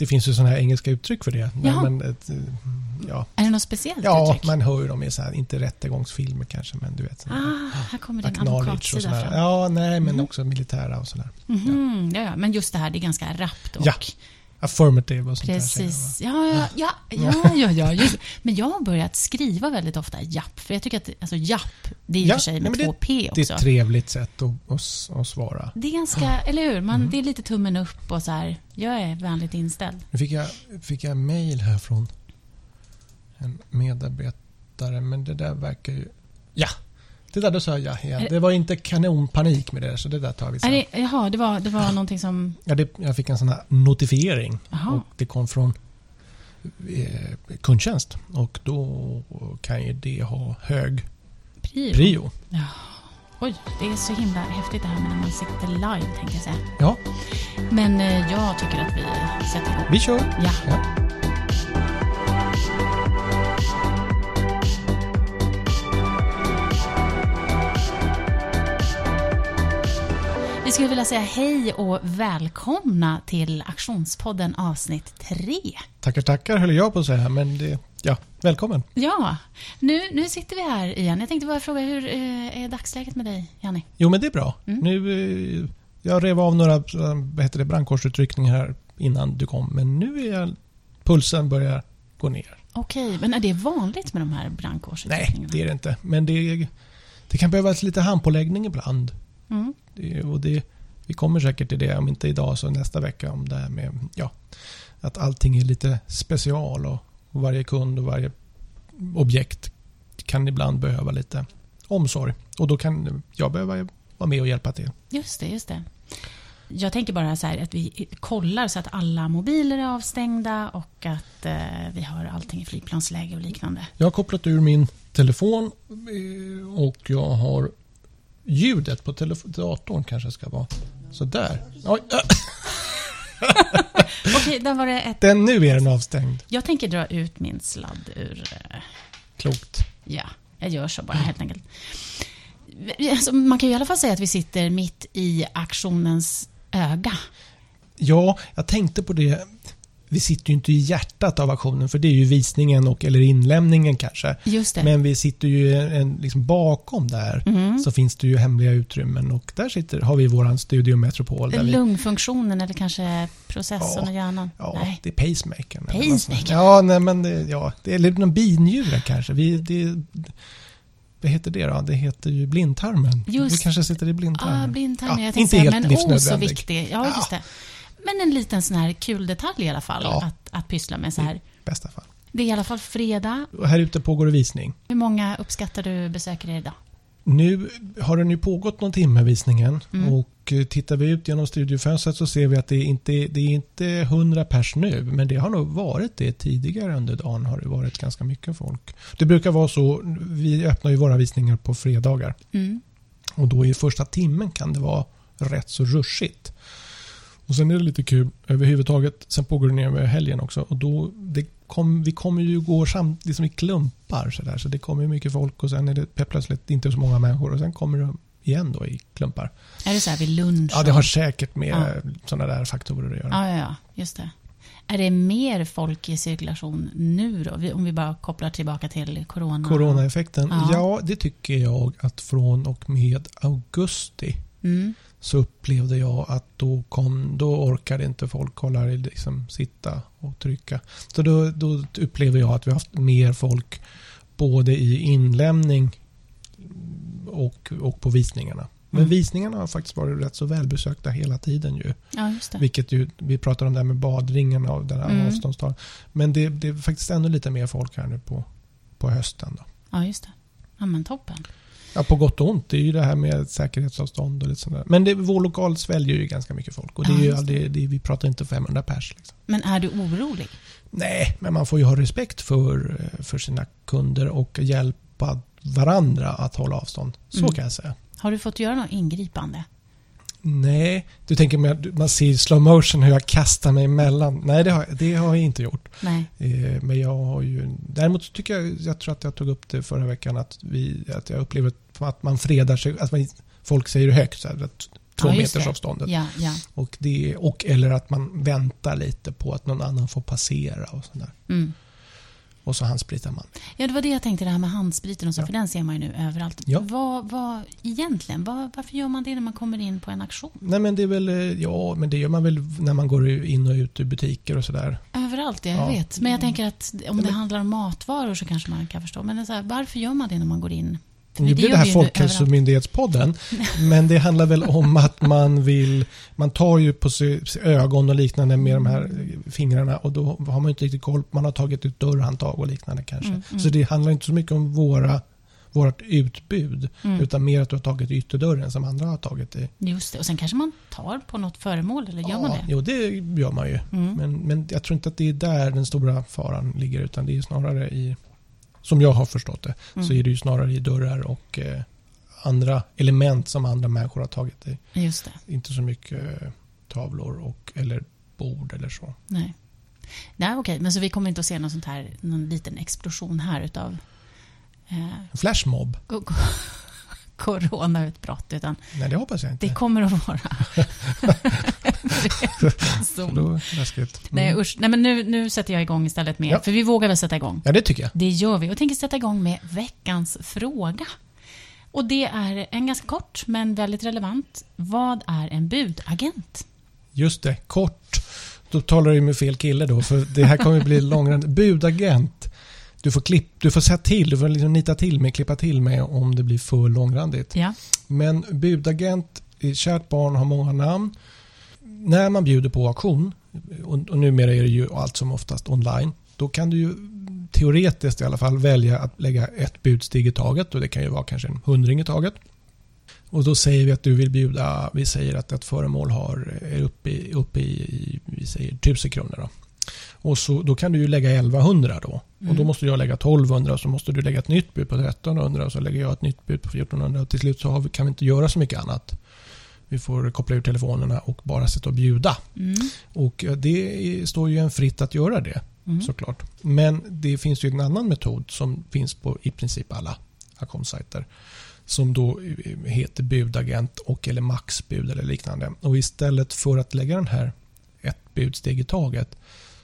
det finns ju sådana här engelska uttryck för det. Men, ett, eh, ja, Är det något speciellt ja uttryck? man hör ju dem i så här, inte rättegångsfilmer kanske, men du vet. Ah, här kommer din advokatsida fram. Ja, nej, men Mhm. också militära och sådär. Mhm, ja. Ja, men just det här, det är ganska rappt och Ja, Affirmative och sånt där. Precis. Ja, ja, ja, ja, ja, ja just. Men jag har börjat skriva väldigt ofta japp. För jag tycker att alltså, japp, det är i och för sig med två P Det är också. ett trevligt sätt att, att, att svara. Det är ganska, eller hur? Man, Mm. Det är lite tummen upp och så här, jag är vänligt inställd. Nu fick jag, fick jag mail här från en medarbetare, men det där verkar ju... Ja! Det där, då sa jag ja. Är det- var inte kanonpanik med det, så det där tar vi Är sen. det, jaha, det var, det var någonting som... Ja, det, jag fick en sån här notifiering Jaha. och det kom från eh, kundtjänst och då kan ju det ha hög Prio. prio. Ja. Oj, det är så himla häftigt det här med när man sitter live, tänkte jag säga. Ja, Men eh, jag tycker att vi sätter igång. vi kör. Ja. Ja. Vi skulle vilja säga hej och välkomna till Aktionspodden avsnitt 3. Tackar, tackar höll jag på att säga, men det, ja, välkommen. Ja, nu, nu sitter vi här igen. Jag tänkte bara fråga, hur eh, är dagsläget med dig, Janni? Jo, men det är bra. Mm. Nu, eh, jag rev av några eh, vad heter det, brandkårsutryckningar här innan du kom, men nu är jag, pulsen börjar gå ner. Okej, men är det vanligt med de här Nej, brandkårsutryckningarna? det är det inte. Men det, det kan behövas lite handpåläggning ibland. Mm. Det, och det, vi kommer säkert till det, om inte idag så nästa vecka, om det här med ja, att allting är lite special och varje kund och varje objekt kan ibland behöva lite omsorg. Och då kan jag behöva vara med och hjälpa till. Just det, just det. Jag tänker bara så här att vi kollar så att alla mobiler är avstängda och att eh, vi har allting i flygplansläge och liknande. Jag har kopplat ur min telefon eh, och jag har ljudet på datorn kanske ska vara sådär. Oj, äh, Okej, där var det ett... den, nu är den avstängd. Jag tänker dra ut min sladd ur... eh, Klokt. Ja, jag gör så bara helt enkelt. Alltså, man kan ju i alla fall säga att vi sitter mitt i aktionens öga. Ja, jag tänkte på det. Vi sitter ju inte i hjärtat av aktionen för det är ju visningen och eller inlämningen kanske. Men vi sitter ju en, liksom bakom där Mm. så finns det ju hemliga utrymmen och där sitter, har vi våran studio Metropol. Där vi, Lungfunktionen eller kanske processorn Ja, och hjärnan? ja, Nej. det är pacemakern. eller Pacemaker? Ja, nej men det, ja, det är lite någon binjure kanske. Vi, det, vad heter det då? Det heter ju blindtarmen. Just- vi kanske sitter i blindtarmen. Ah, blindtarmen. Ja, jag inte säga, helt men oh så livsnödvändig. viktig. Ja, Ja. just det. Men en liten sån här kul detalj i alla fall Ja. att, att pyssla med så här. bästa fall. Det är i alla fall fredag. Och här ute pågår det visning. Hur många uppskattar du besöker er idag? Nu har den ju pågått någon timme visningen Mm. och eh, tittar vi ut genom studiofönstret så ser vi att det är inte det är inte 100 pers nu men det har nog varit det tidigare under dagen har det varit ganska mycket folk. Det brukar vara så, vi öppnar ju våra visningar på fredagar Mm. och då i första timmen kan det vara rätt så rushigt. Och sen är det lite kul överhuvudtaget, sen pågår det ner över helgen också och då det kom, vi kommer ju gå samt, liksom i klumpar så där så det kommer mycket folk och sen är det plötsligt inte så många människor och sen kommer de igen då i klumpar. Är det så här vid lunch? Ja, det har säkert med Ja. sådana där faktorer att göra. Ja, ja, ja, just det. Är det mer folk i cirkulation nu då? Om vi bara kopplar tillbaka till corona. Coronaeffekten? Ja. Ja. det tycker jag att från och med augusti Mm. Så upplevde jag att då, kom, då orkade inte folk hålla liksom, sitta och trycka. Så då, då upplever jag att vi har haft mer folk både i inlämning och, och på visningarna. Men Mm. visningarna har faktiskt varit rätt så välbesökta hela tiden ju. Ja. Vilket ju, vi pratar om det här med badringen och den här Mm. avståndstal. Men det, det är faktiskt ännu lite mer folk här nu på, på hösten. Då. Ja, just det. Ja, men toppen. Ja, på gott och ont. Det är ju det här med säkerhetsavstånd och lite sånt där. Men det, vår lokal sväljer ju ganska mycket folk. Och det är ju aldrig, det, vi pratar inte 500 pers. Liksom. Men är du orolig? Nej, men man får ju ha respekt för, eh, för sina kunder och hjälpa varandra att hålla avstånd. Så Mm. kan jag säga. Har du fått göra något ingripande? Nej, du tänker med, man ser i slow motion hur jag kastar mig emellan. Nej, det har, det har jag inte gjort. Nej. Eh, Men jag har ju... Däremot tycker jag, jag tror att jag tog upp det förra veckan, att, vi, att jag upplever att man fredar sig, att man, folk säger det högt, så här, att två Ja, meters det. avståndet. Ja, ja. Och det, och, eller att man väntar lite på att någon annan får passera och sådär. Mm. Och så handspritar man. Ja, det var det jag tänkte, det här med handspriten och så, Ja. för den ser man ju nu överallt. Ja. Vad, vad, egentligen, vad, varför gör man det när man kommer in på en auktion? Nej men det är väl, eh, ja men det gör man väl när man går in och ut ur butiker och sådär. Överallt, jag Ja. vet. Men jag tänker att om det handlar om matvaror så kanske man kan förstå. Men så här, varför gör man det när man går in? Nu blir det här. Folkhälsomyndighetspodden. Men det handlar väl om att man vill, man tar ju på sig ögon och liknande med de här fingrarna och då har man inte riktigt koll. Man har tagit ut dörrhandtag och liknande kanske. Mm, mm. Så det handlar inte så mycket om våra, vårt utbud Mm. utan mer att du har tagit ytterdörren som andra har tagit i. Just det, och sen kanske man tar på något föremål, eller gör man det? Jo, det gör man ju. Mm. Men, men jag tror inte att det är där den stora faran ligger utan det är snarare i, som jag har förstått det, så Mm. är det ju snarare i dörrar och eh, andra element som andra människor har tagit i. Just det, Inte så mycket eh, tavlor och, eller bord eller så. nej. Nej, okej, men så vi kommer inte att se någon sånt här, någon liten explosion här utav eh, flashmob? Coronautbrott, utan Nej, det hoppas jag inte. det kommer att vara... läskigt. Mm. Nej, usch. Nej, men nu, nu sätter jag igång istället med, Ja. för vi vågar väl sätta igång? Ja, det tycker jag. Det gör vi och tänker sätta igång med veckans fråga. Och det är en ganska kort men väldigt relevant. Vad är en budagent? Just det, kort. Då talar du med fel kille då, för det här kommer bli långrandigt. Budagent. Du får, klipp, du får säga till, du får liksom nita till mig, klippa till mig om det blir för långrandigt. Ja. Men budagent, eh, kärt barn har många namn. När man bjuder på auktion, och, och numera är det ju allt som oftast online, då kan du ju teoretiskt i alla fall välja att lägga ett budsteg i taget och det kan ju vara kanske en hundring i taget. Och då säger vi att du vill bjuda, vi säger att ett föremål har, är uppe i, uppe i, i vi säger 1000 kronor. Då. Och så, då kan du ju lägga 1100 då. Och då Mm. måste jag lägga 1200 och så måste du lägga ett nytt bud på 1300 och så lägger jag ett nytt bud på 1400 och till slut så vi, kan vi inte göra så mycket annat. Vi får koppla ur telefonerna och bara sitta och bjuda. Mm. Och eh, det står ju en fritt att göra det Mm. såklart. Men det finns ju en annan metod som finns på i princip alla auktionssajter. Som då eh, heter budagent och eller maxbud eller liknande. Och istället för att lägga den här ett budsteg i taget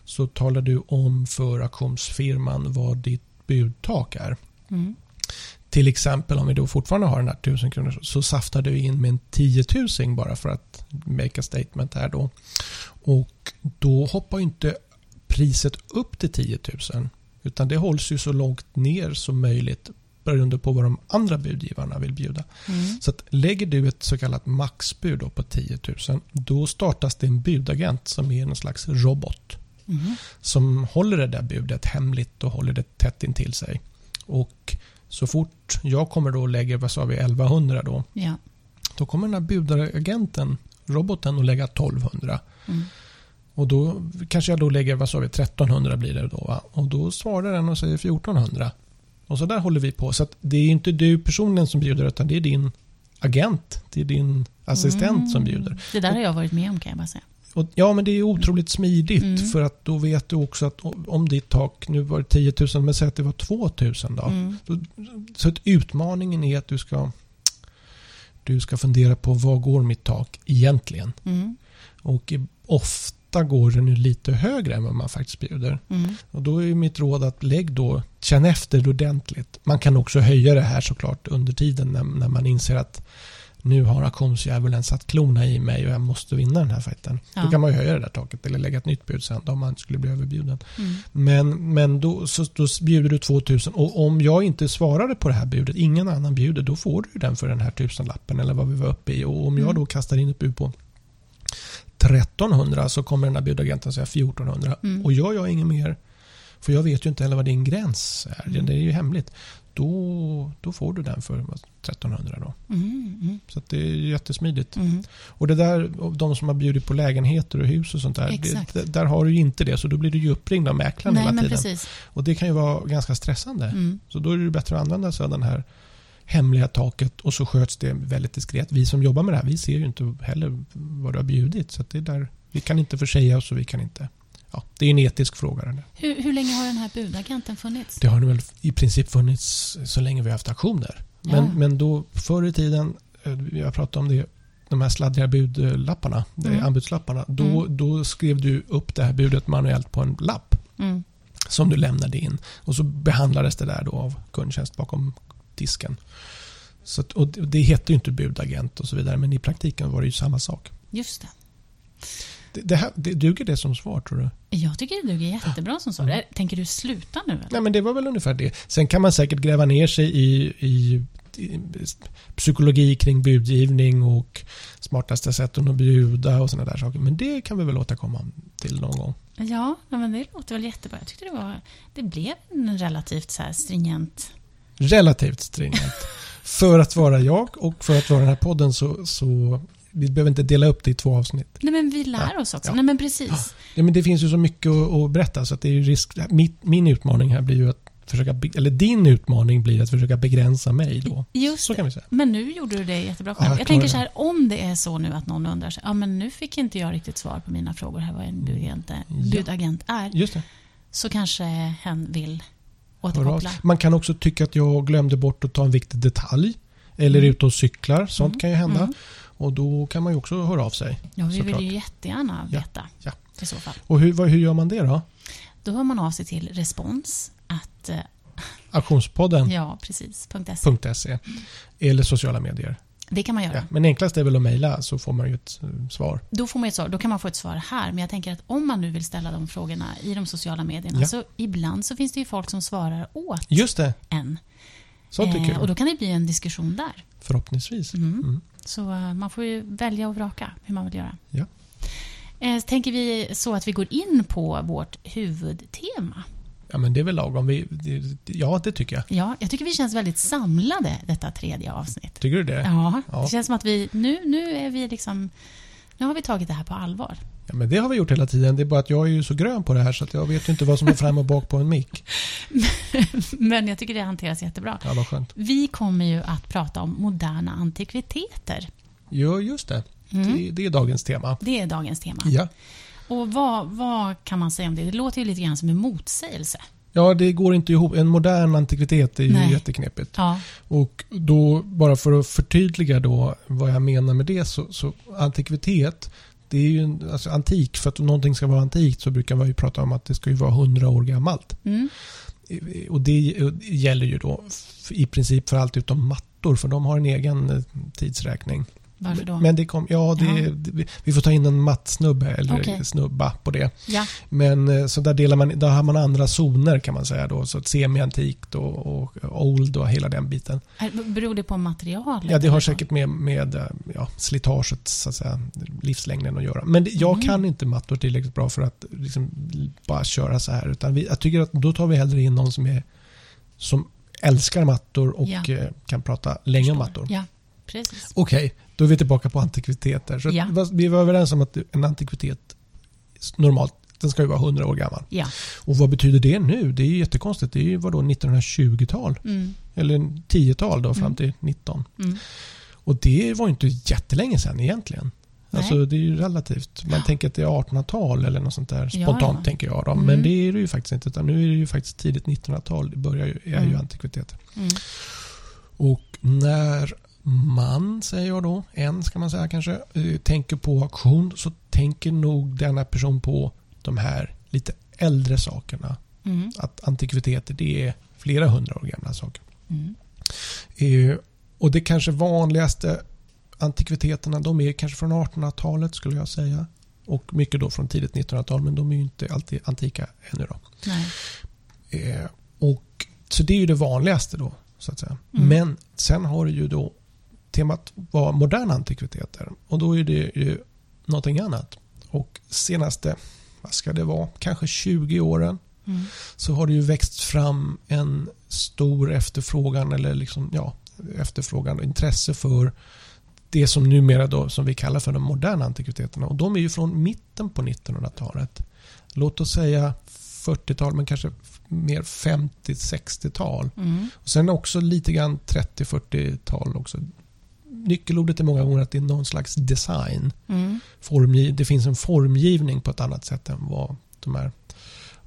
så talar du om för auktionsfirman vad ditt budtak är. Mm. Till exempel om vi då fortfarande har den här 1000 kronor så saftar du in med en 10 000 bara för att make a statement här då. Och då hoppar inte priset upp till 10 000 utan det hålls ju så långt ner som möjligt beroende på vad de andra budgivarna vill bjuda. Mm. Så att lägger du ett så kallat maxbud på 10 000 då startas det en budagent som är en slags robot Mm. som håller det där budet hemligt och håller det tätt intill sig. Och så fort jag kommer då och lägger, vad sa vi, 1100 då, Ja. då kommer den här budagenten, roboten, att lägga 1200. Mm. Och då kanske jag då lägger, vad sa vi, 1300 blir det då. Va? Och då svarar den och säger 1400. Och så där håller vi på. Så att det är inte du personen som bjuder utan det är din agent, det är din assistent som bjuder. Mm. Det där har jag varit med om kan jag bara säga. Och, ja, men det är otroligt smidigt Mm. för att då vet du också att om ditt tak, nu var det 10 000, men säg att det var 2 000 då. Mm. Så att utmaningen är att du ska, du ska fundera på vad går mitt tak egentligen? Mm. Och ofta går det nu lite högre än vad man faktiskt bjuder. Mm. Och då är mitt råd att lägg då, känn efter ordentligt. Man kan också höja det här såklart under tiden när, när man inser att nu har auktionsdjävulen satt klorna i mig och jag måste vinna den här fighten. Ja. Då kan man ju höja det där taket eller lägga ett nytt bud sen om man skulle bli överbjuden. Mm. Men, men då, så, då bjuder du 2000 och om jag inte svarade på det här budet, ingen annan bjuder, då får du den för den här tusenlappen eller vad vi var uppe i. Och om jag Mm. då kastar in ett bud på 1300 så kommer den här budagenten säga 1400. Mm. Och gör jag inget mer, för jag vet ju inte heller vad din gräns är, Mm. det är ju hemligt. Då, då får du den för 1300 då. Mm. Mm. Så det är jättesmidigt. Mm. Och det där, de som har bjudit på lägenheter och hus och sånt där, det, där har du ju inte det. Så då blir du ju uppringd av mäklaren Nej, hela tiden. precis. Och det kan ju vara ganska stressande. Mm. Så då är det bättre att använda sig av den här hemliga taket och så sköts det väldigt diskret. Vi som jobbar med det här, vi ser ju inte heller vad du har bjudit. Så det är där, vi kan inte försäga oss och vi kan inte... Ja, det är en etisk fråga. Hur, hur länge har den här budagenten funnits? Det har väl i princip funnits så länge vi har haft aktioner. Men, Ja. men då förr i tiden, eh, jag pratade om det de här sladdriga budlapparna, Mm. anbudslapparna, då, Mm. då skrev du upp det här budet manuellt på en lapp Mm. som du lämnade in. Och så behandlades det där då av kundtjänst bakom disken. Så att, och det det heter ju inte budagent och så vidare, men i praktiken var det ju samma sak. Just det. Det, det, här, det duger det som svar tror du? Jag tycker det duger jättebra som svar. Mm. Tänker du sluta nu? Eller? Nej, men det var väl ungefär det. Sen kan man säkert gräva ner sig i, i, i psykologi kring budgivning och smartaste sätten att bjuda och sådana där saker. Men det kan vi väl återkomma till någon gång. Ja, men det låter väl jättebra. Jag tyckte det var... Det blev en relativt så här stringent... Relativt stringent. för att vara jag och för att vara den här podden så, så vi behöver inte dela upp det i två avsnitt. Nej, men vi lär oss också. ja. Nej, men precis. Ja, men det finns ju så mycket att, berätta så att det är risk. Mitt, min utmaning här blir ju att försöka, eller din utmaning blir att försöka begränsa mig då. Just Så kan vi säga. Men nu gjorde du det jättebra själv. Ja, jag tänker så här, om det är så nu att någon undrar, så, ja men nu fick inte jag riktigt svar på mina frågor här vad en budagent är, Ja. budagent är Just det. så kanske hen vill återkoppla. Man kan också tycka att jag glömde bort att ta en viktig detalj. Eller Mm. är ute och cyklar. Sånt Mm. kan ju hända. Mm. Och då kan man ju också höra av sig. Ja, vi vill ju jättegärna Ja, veta ja. i så fall. Och hur, hur gör man det då? Då hör man av sig till respons att, eh, Auktionspodden.se ja precis, .se. E. eller sociala medier. Det kan man göra. Ja. Men enklast är väl att mejla så får man ju ett eh, svar. Då, får man ett svar, då kan man få ett svar här. Men jag tänker att om man nu vill ställa de frågorna i de sociala medierna Ja. så ibland så finns det ju folk som svarar åt Just det, en. sånt är Eh, kul. och då kan det bli en diskussion där. Förhoppningsvis. Mm. Mm. Så eh, man får ju välja och vraka hur man vill göra. Ja. Eh, tänker vi så att vi går in på vårt huvudtema. Ja, men det är väl lagom. Vi, ja, det tycker jag. Ja, jag tycker vi känns väldigt samlade detta tredje avsnitt. Tycker du det? Ja, Ja. det känns som att vi nu, nu är vi liksom... Nu har vi tagit det här på allvar. Ja, men det har vi gjort hela tiden. Det är bara att jag är ju så grön på det här så att jag vet ju inte vad som är fram och bak på en mick. Men jag tycker det hanteras jättebra. Ja, vad skönt. Vi kommer ju att prata om moderna antikviteter. Ja, just det. Mm. Det, det är dagens tema. Det är dagens tema. Ja. Och vad, vad kan man säga om det? Det låter ju lite grann som en motsägelse. Ja, det går inte ihop. En modern antikvitet är ju Nej. jätteknepigt. Ja, Och då, bara för att förtydliga då vad jag menar med det, så, så antikvitet, det är ju alltså antik, för att någonting ska vara antikt så brukar man ju prata om att det ska ju vara 100 år gammalt. mm. Och det gäller ju då i princip för allt utom mattor, för de har en egen eh, tidsräkning. Varför då? Men det kom, ja, det, Ja. vi får ta in en mattsnubbe eller Okej. snubba på det. ja, Men eh, så där delar man, där har man andra zoner kan man säga då. Så semi-antikt och, och old och hela den biten. Beror det på materialet? Ja, det har säkert med, med eh, ja, slitaget, så att säga, livslängden att göra. Men det, jag Mm. kan inte mattor tillräckligt bra för att liksom bara köra så här. Utan vi, jag tycker att då tar vi hellre in någon som, är, som älskar mattor och Ja. eh, kan prata länge om mattor. Ja, precis. Okej, då är vi tillbaka på antikviteter. Så Ja. vi var överens om att en antikvitet normalt den ska ju vara 100 år gammal. Ja. Och vad betyder det nu? Det är ju jättekonstigt. Det är ju vadå 1920-tal? Mm. Eller 10-tal då fram Mm. till 19. Mm. Och det var ju inte jättelänge sedan egentligen. Nej. Alltså det är ju relativt. Man tänker att det är 1800-tal eller något sånt där. Ja, Spontant ja. tänker jag då. Mm. Men det är det ju faktiskt inte. Utan nu är det ju faktiskt tidigt 1900-tal. Det börjar ju, är ju Mm. antikviteter. Mm. Och när man, säger jag då, en ska man säga kanske, eh, tänker på auktion så tänker nog denna person på de här lite äldre sakerna. Mm. Att antikviteter det är flera hundra år gamla saker. Mm. Eh, och det kanske vanligaste antikviteterna de är kanske från 1800-talet skulle jag säga. Och mycket då från tidigt 1900-tal men de är ju inte alltid antika ännu då. Eh, och, så det är ju det vanligaste då. så att säga. Mm. Men sen har du ju då temat var moderna antikviteter. Och då är det ju någonting annat. Och senaste, vad ska det vara, kanske 20 åren Mm. så har det ju växt fram en stor efterfrågan eller liksom, ja, efterfrågan och intresse för det som numera då, som vi kallar för de moderna antikviteterna. Och de är ju från mitten på 1900-talet. Låt oss säga 40-tal men kanske mer 50-60-tal. Mm. Och sen också lite grann 30-40-tal också. Nyckelordet är många gånger att det är någon slags design. Mm. Formgiv, det finns en formgivning på ett annat sätt än vad de här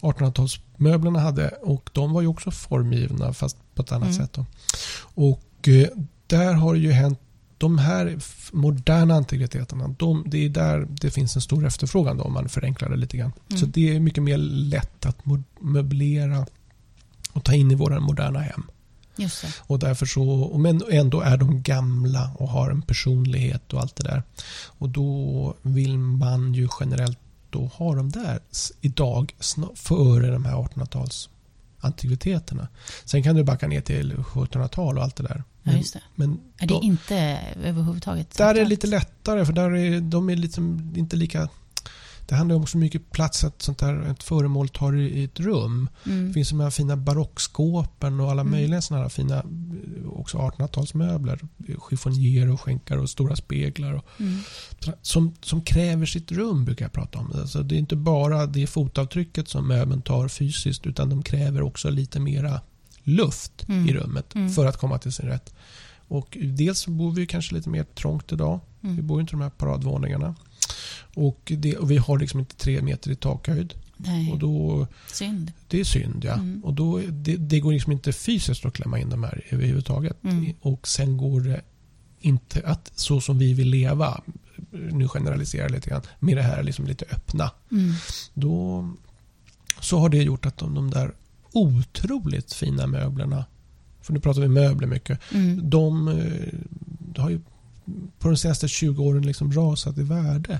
1800-talsmöblerna hade. Och de var ju också formgivna fast på ett annat Mm. sätt. Då. Och eh, där har det ju hänt de här moderna antikviteterna, de, det är där det finns en stor efterfrågan då, om man förenklar det lite grann. Mm. Så det är mycket mer lätt att möblera och ta in i våra moderna hem. Och därför så, men ändå är de gamla och har en personlighet och allt det där. Och då vill man ju generellt då ha dem där idag före de här 1800-tals antikviteterna. Sen kan du backa ner till 1700-tal och allt det där. Ja, just det. men Är det då- inte överhuvudtaget? där är det lite lättare för där är de är liksom inte lika... Det handlar om så mycket plats att sånt här, ett föremål tar i ett rum. Det Mm. finns de här fina barockskåpen och alla Mm. möjliga sådana här fina också 1800-talsmöbler. Chiffonjer och skänkar och stora speglar. Och, Mm. som, som kräver sitt rum brukar jag prata om. Alltså det är inte bara det fotavtrycket som möbeln tar fysiskt utan de kräver också lite mera luft Mm. i rummet Mm. för att komma till sin rätt. Och dels så bor vi kanske lite mer trångt idag. Vi Mm. bor inte i de här paradvåningarna. Och, det, och vi har liksom inte tre meter i takhöjd. Nej, Och då, synd. det är synd ja. Mm. Och då, det, det går liksom inte fysiskt att klämma in de här överhuvudtaget. Mm. Och sen går det inte att så som vi vill leva, nu generaliserar jag lite grann, med det här liksom lite öppna. Mm. Då så har det gjort att de, de där otroligt fina möblerna, för nu pratar vi möbler mycket, Mm. de eh, har ju på de senaste 20 åren liksom rasat i värde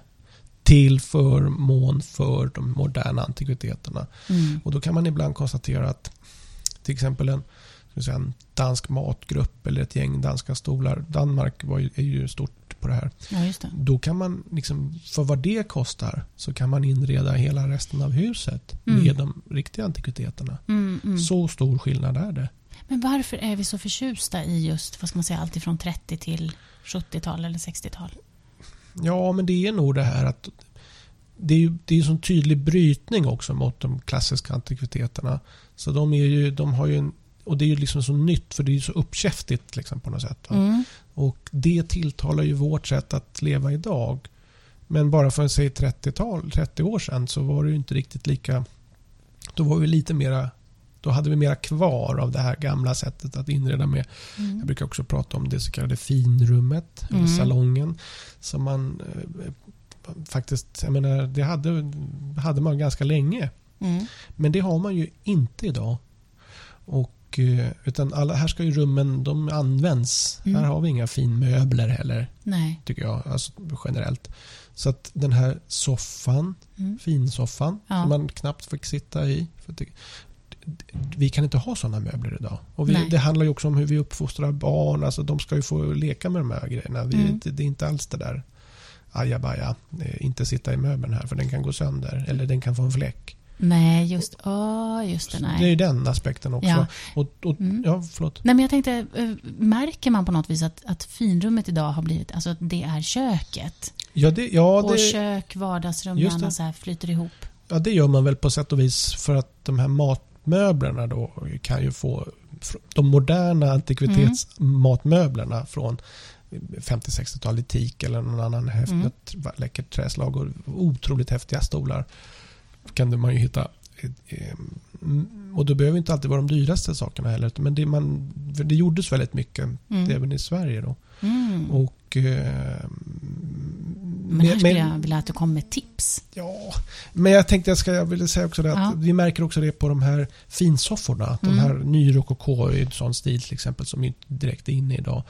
till förmån för de moderna antikviteterna. Mm. Och då kan man ibland konstatera att till exempel en, säga, en dansk matgrupp eller ett gäng danska stolar. Danmark var ju, är ju stort på det här. Ja, det. Då kan man, liksom, för vad det kostar, så kan man inreda hela resten av huset Mm. med de riktiga antikviteterna. Mm, mm. Så stor skillnad är det. Men varför är vi så förtjusta i just, vad ska man säga, allt ifrån 30 till 70-tal eller 60-tal? Ja, men det är nog det här att det är ju det är sån tydlig brytning också mot de klassiska antikviteterna. Så de, är ju, de har ju en, och det är ju liksom så nytt för det är ju så uppkäftigt liksom på något sätt. Mm. Och det tilltalar ju vårt sätt att leva idag. Men bara för säg 30-tal, 30 år sedan så var det ju inte riktigt lika... Då var vi lite mera... Då hade vi mera kvar av det här gamla sättet att inreda med. Jag Mm. brukar också prata om det så kallade finrummet, eller Mm. salongen. Som man eh, faktiskt, jag menar, det hade, hade man ganska länge. Mm. Men det har man ju inte idag. Och, eh, utan alla, här ska ju rummen, de används. Mm. Här har vi inga finmöbler heller, Nej. tycker jag, alltså generellt. Så att den här soffan, Mm. finsoffan, Ja. som man knappt fick sitta i. Vi kan inte ha sådana möbler idag. Och vi, Nej. det handlar ju också om hur vi uppfostrar barn. Alltså de ska ju få leka med de här grejerna. Vi, Mm. det, det är inte alls det där ajabaja, eh, inte sitta i möbeln här för den kan gå sönder. Eller den kan få en fläck. Nej, just, oh, just det. Det är Nej. ju den aspekten också. Ja. Och, och, Mm. ja, förlåt. Nej, men jag tänkte, eh, märker man på något vis att, att finrummet idag har blivit, alltså att det är köket? Ja, det, ja, och det, kök, vardagsrum, gärna så här flyter ihop. ja, det gör man väl på sätt och vis för att de här matmöblerna då kan ju få de moderna antikvitetsmatmöblerna från 50-60-talet, teak eller någon annan häftigt, Mm. läckert träslag och otroligt häftiga stolar kan man ju hitta. mm, Och det behöver inte alltid vara de dyraste sakerna heller. Men det, man, det gjordes väldigt mycket Mm. även i Sverige då. Mm. Och, eh, men här skulle jag vilja att du kom med tips. Ja, men jag tänkte jag ska jag ville säga också det att Ja. vi märker också det på de här finsofforna. De Mm. här nyrokoko i sån stil till exempel som inte direkt är inne idag.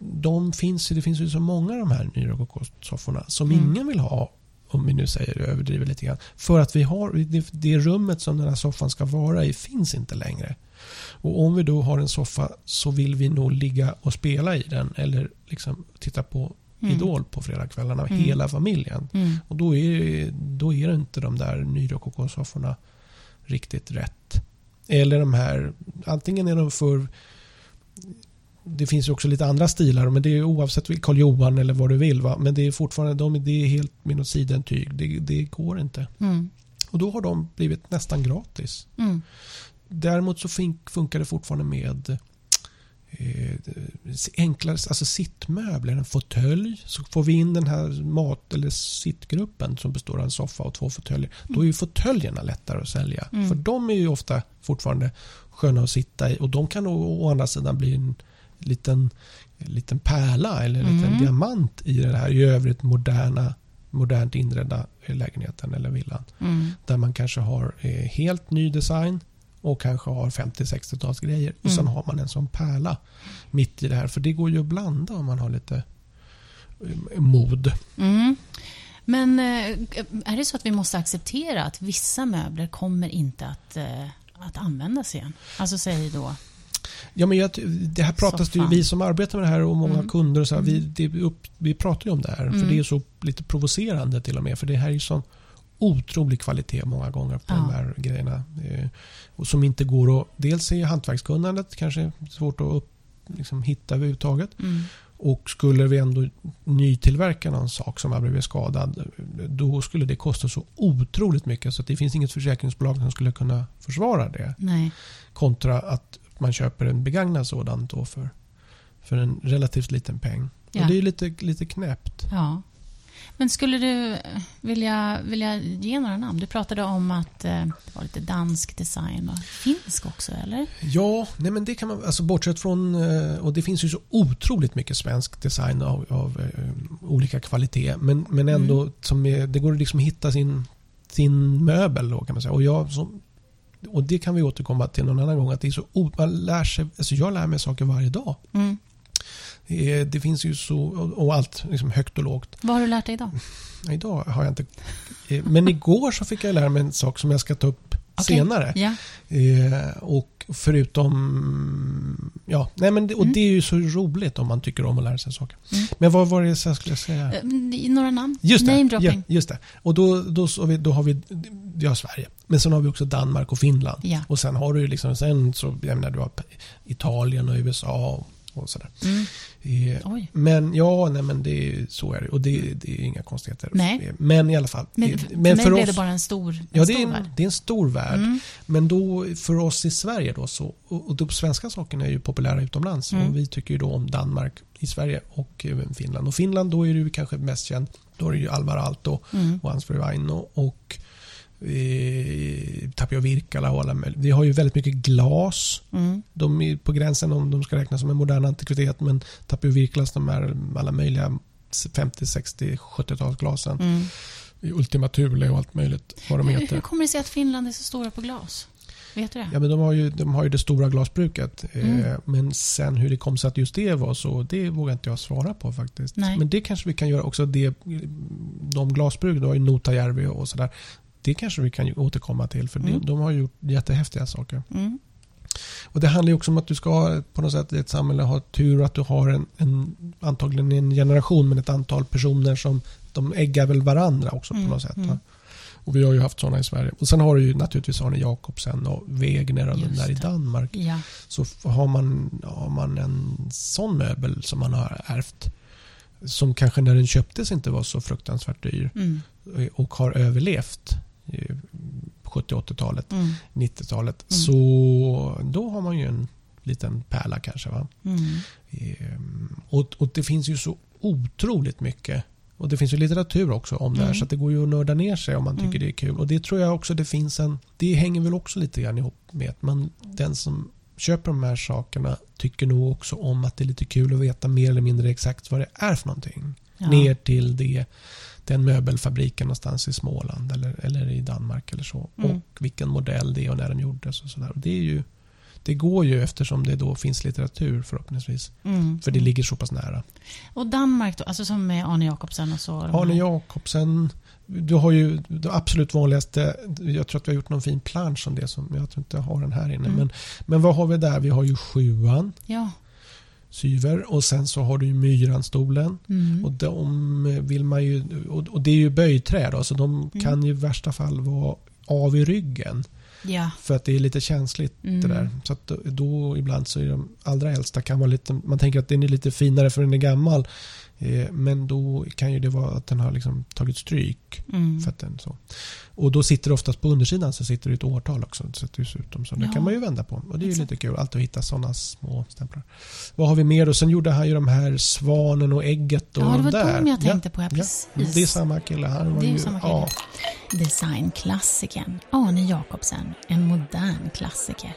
De finns, det finns ju så många av de här nyrokoko-sofforna som Mm. ingen vill ha. Om vi nu säger det, överdriver lite grann. För att vi har, det, det rummet som den här soffan ska vara i finns inte längre. Och om vi då har en soffa så vill vi nog ligga och spela i den eller liksom titta på Mm. Idol på fredagskvällarna, Mm. hela familjen. Mm. Och då är, då är det inte de där nyrokoko-sofforna riktigt rätt. Eller de här, antingen är de för... Det finns ju också lite andra stilar, men det är oavsett Karl Johan eller vad du vill. Va? Men det är fortfarande de, det är helt med något sidentyg. Det, det går inte. Mm. Och då har de blivit nästan gratis. Mm. Däremot så fun- funkar det fortfarande med enklare alltså sittmöbler, en fåtölj. Så får vi in den här mat eller sittgruppen som består av en soffa och två fåtöljer. Då är ju fåtöljerna lättare att sälja. Mm. För de är ju ofta fortfarande sköna att sitta i och de kan å, andra sidan bli en liten liten pärla eller en liten Mm. diamant i det här i övrigt moderna, modernt inredda lägenheten eller villan. Mm. Där man kanske har eh, helt ny design och kanske har 50-60-tals grejer. Och sen Mm. har man en sån pärla mitt i det här. För det går ju att blanda om man har lite eh, mod. Mm. Men eh, är det så att vi måste acceptera att vissa möbler kommer inte att, eh, att användas igen? Alltså säg då... Ja, men jag, det här pratas det ju, vi som arbetar med det här och många Mm. kunder och så här, vi, det, upp, vi pratar ju om det här. Mm. För det är så lite provocerande till och med. För det här är ju sån otrolig kvalitet många gånger på Ja. de här grejerna. Eh, och som inte går att... Dels är hantverkskunnandet kanske svårt att upp, liksom, hitta överhuvudtaget. Mm. Och skulle vi ändå nytillverka någon sak som har blivit skadad då skulle det kosta så otroligt mycket så att det finns inget försäkringsbolag som skulle kunna försvara det. Nej. Kontra att man köper en begagnad sådan då för, för en relativt liten peng. Ja. Och det är lite, lite knäppt. Ja. Men skulle du eh, vilja, vilja ge några namn? Du pratade om att eh, det var lite dansk design och finsk också, eller? Ja, nej men det kan man, alltså bortsett från, eh, och det finns ju så otroligt mycket svensk design av, av olika kvalitet. Men, men ändå, Mm. som är, det går att liksom hitta sin, sin möbel då kan man säga. Och, jag, som, och det kan vi återkomma till någon annan gång. Att det är så, man lär sig, alltså jag lär mig saker varje dag. Mm. Eh, Det finns ju så, och allt liksom högt och lågt. Vad har du lärt dig idag? Idag har jag inte... eh, Men igår så fick jag lära mig en sak som jag ska ta upp Okej. senare. Eh, och förutom... Ja, nej men det, och Mm. det är ju så roligt om man tycker om att lära sig saker. Mm. Men vad var det jag skulle säga? Eh, Några namn? Just det. Name Ja, just det. Och då, då, så har vi, då har vi ja, Sverige. Men sen har vi också Danmark och Finland. Ja. Och sen har du liksom, sen så, jag menar, du har Italien och USA och, sådär. Mm. Eh, men ja, nej men det så är det. Och det, det är inga konstigheter. Nej. Eh, Men i alla fall. Men, eh, för mig blev det bara en stor, en Ja, det är, värld. en, det är en stor värld. Mm. Men då för oss i Sverige då så, och och de svenska sakerna är ju populära utomlands. Mm. Och vi tycker ju då om Danmark i Sverige och Finland. Och Finland då är ju kanske mest känd. Då är det ju Alvar Aalto Mm. och hans fru Aino och eh, Tapio Virkala och alla möjliga. Vi har ju väldigt mycket glas. Mm. De är på gränsen om de ska räknas som en modern antikvitet. Men Tapio Virkalas de här alla möjliga 50, 60, 70-talsglasen. Mm. Ultima Thule och allt möjligt vad de heter. hur kommer det sig att Finland är så stora på glas? Vet du det? Ja, men de har ju, de har ju det stora glasbruket. Mm. Eh, men sen hur det kom sig att just det var så, det vågar inte jag svara på faktiskt. Nej. Men det kanske vi kan göra också. Det, de glasbruk, du har ju Notajärvi och sådär. Det kanske vi kan återkomma till för Mm. de har gjort jättehäftiga saker. Mm. Och Det handlar också om att du ska på något sätt i ett samhälle ha tur att du har en, en antagligen en generation men ett antal personer som de äggar väl varandra också Mm, på något sätt. mm. Va? Och vi har ju haft sådana i Sverige. Och sen har du ju naturligtvis Arne Jacobsen och Wegener och Just den där i. Danmark. Ja. Så har man, har man en sån möbel som man har ärvt som kanske när den köptes inte var så fruktansvärt dyr Mm. eh, och har överlevt 70-80-talet, Mm. 90-talet. Mm. Så då har man ju en liten pärla kanske. Va? Mm. Ehm, Och, och det finns ju så otroligt mycket. Och det finns ju litteratur också om det här Mm. så det går ju att nörda ner sig om man tycker Mm. det är kul. Och det tror jag också det finns en... Det hänger väl också lite grann ihop med att man, den som köper de här sakerna tycker nog också om att det är lite kul att veta mer eller mindre exakt vad det är för någonting. Ja. Ner till det, den möbelfabriken någonstans i Småland eller, eller i Danmark eller så. Mm. Och vilken modell det är och när den gjordes och sådär. Och Det är ju det går ju eftersom det då finns litteratur förhoppningsvis. Mm. För det ligger så pass nära. Och Danmark då, alltså som med Arne Jacobsen och så? Arne Jacobsen. Du har ju det absolut vanligaste. Jag tror att vi har gjort någon fin plansch om det. Som jag tror inte jag har den här inne. Mm. Men, men vad har vi där? Vi har ju sjuan. Ja. Syver. Och sen så har du ju myranstolen. Mm. Och de vill man ju. Och, det är ju böjträ då. Så de Mm. kan ju i värsta fall vara av i ryggen. ja. För att det är lite känsligt Mm. det där. Så då, då ibland så är de allra äldsta kan vara lite, man tänker att den är lite finare för den är gammal. Eh, men då kan ju det vara att den har liksom tagit stryk. Mm. För att den så. Och då sitter det oftast på undersidan så sitter det ett årtal också. Så att det ser ut som så. Det Ja. kan man ju vända på. Och det är lite kul. Alltid att hitta sådana små stämplar. Vad har vi mer då? Sen gjorde han ju de här svanen och ägget. Och Ja, det de var där. jag tänkte ja. på. Ja, Ja, precis. det är samma kille. Han var Det är ju, samma kille. Ja, Designklassikern Arne Jacobsen, en modern klassiker.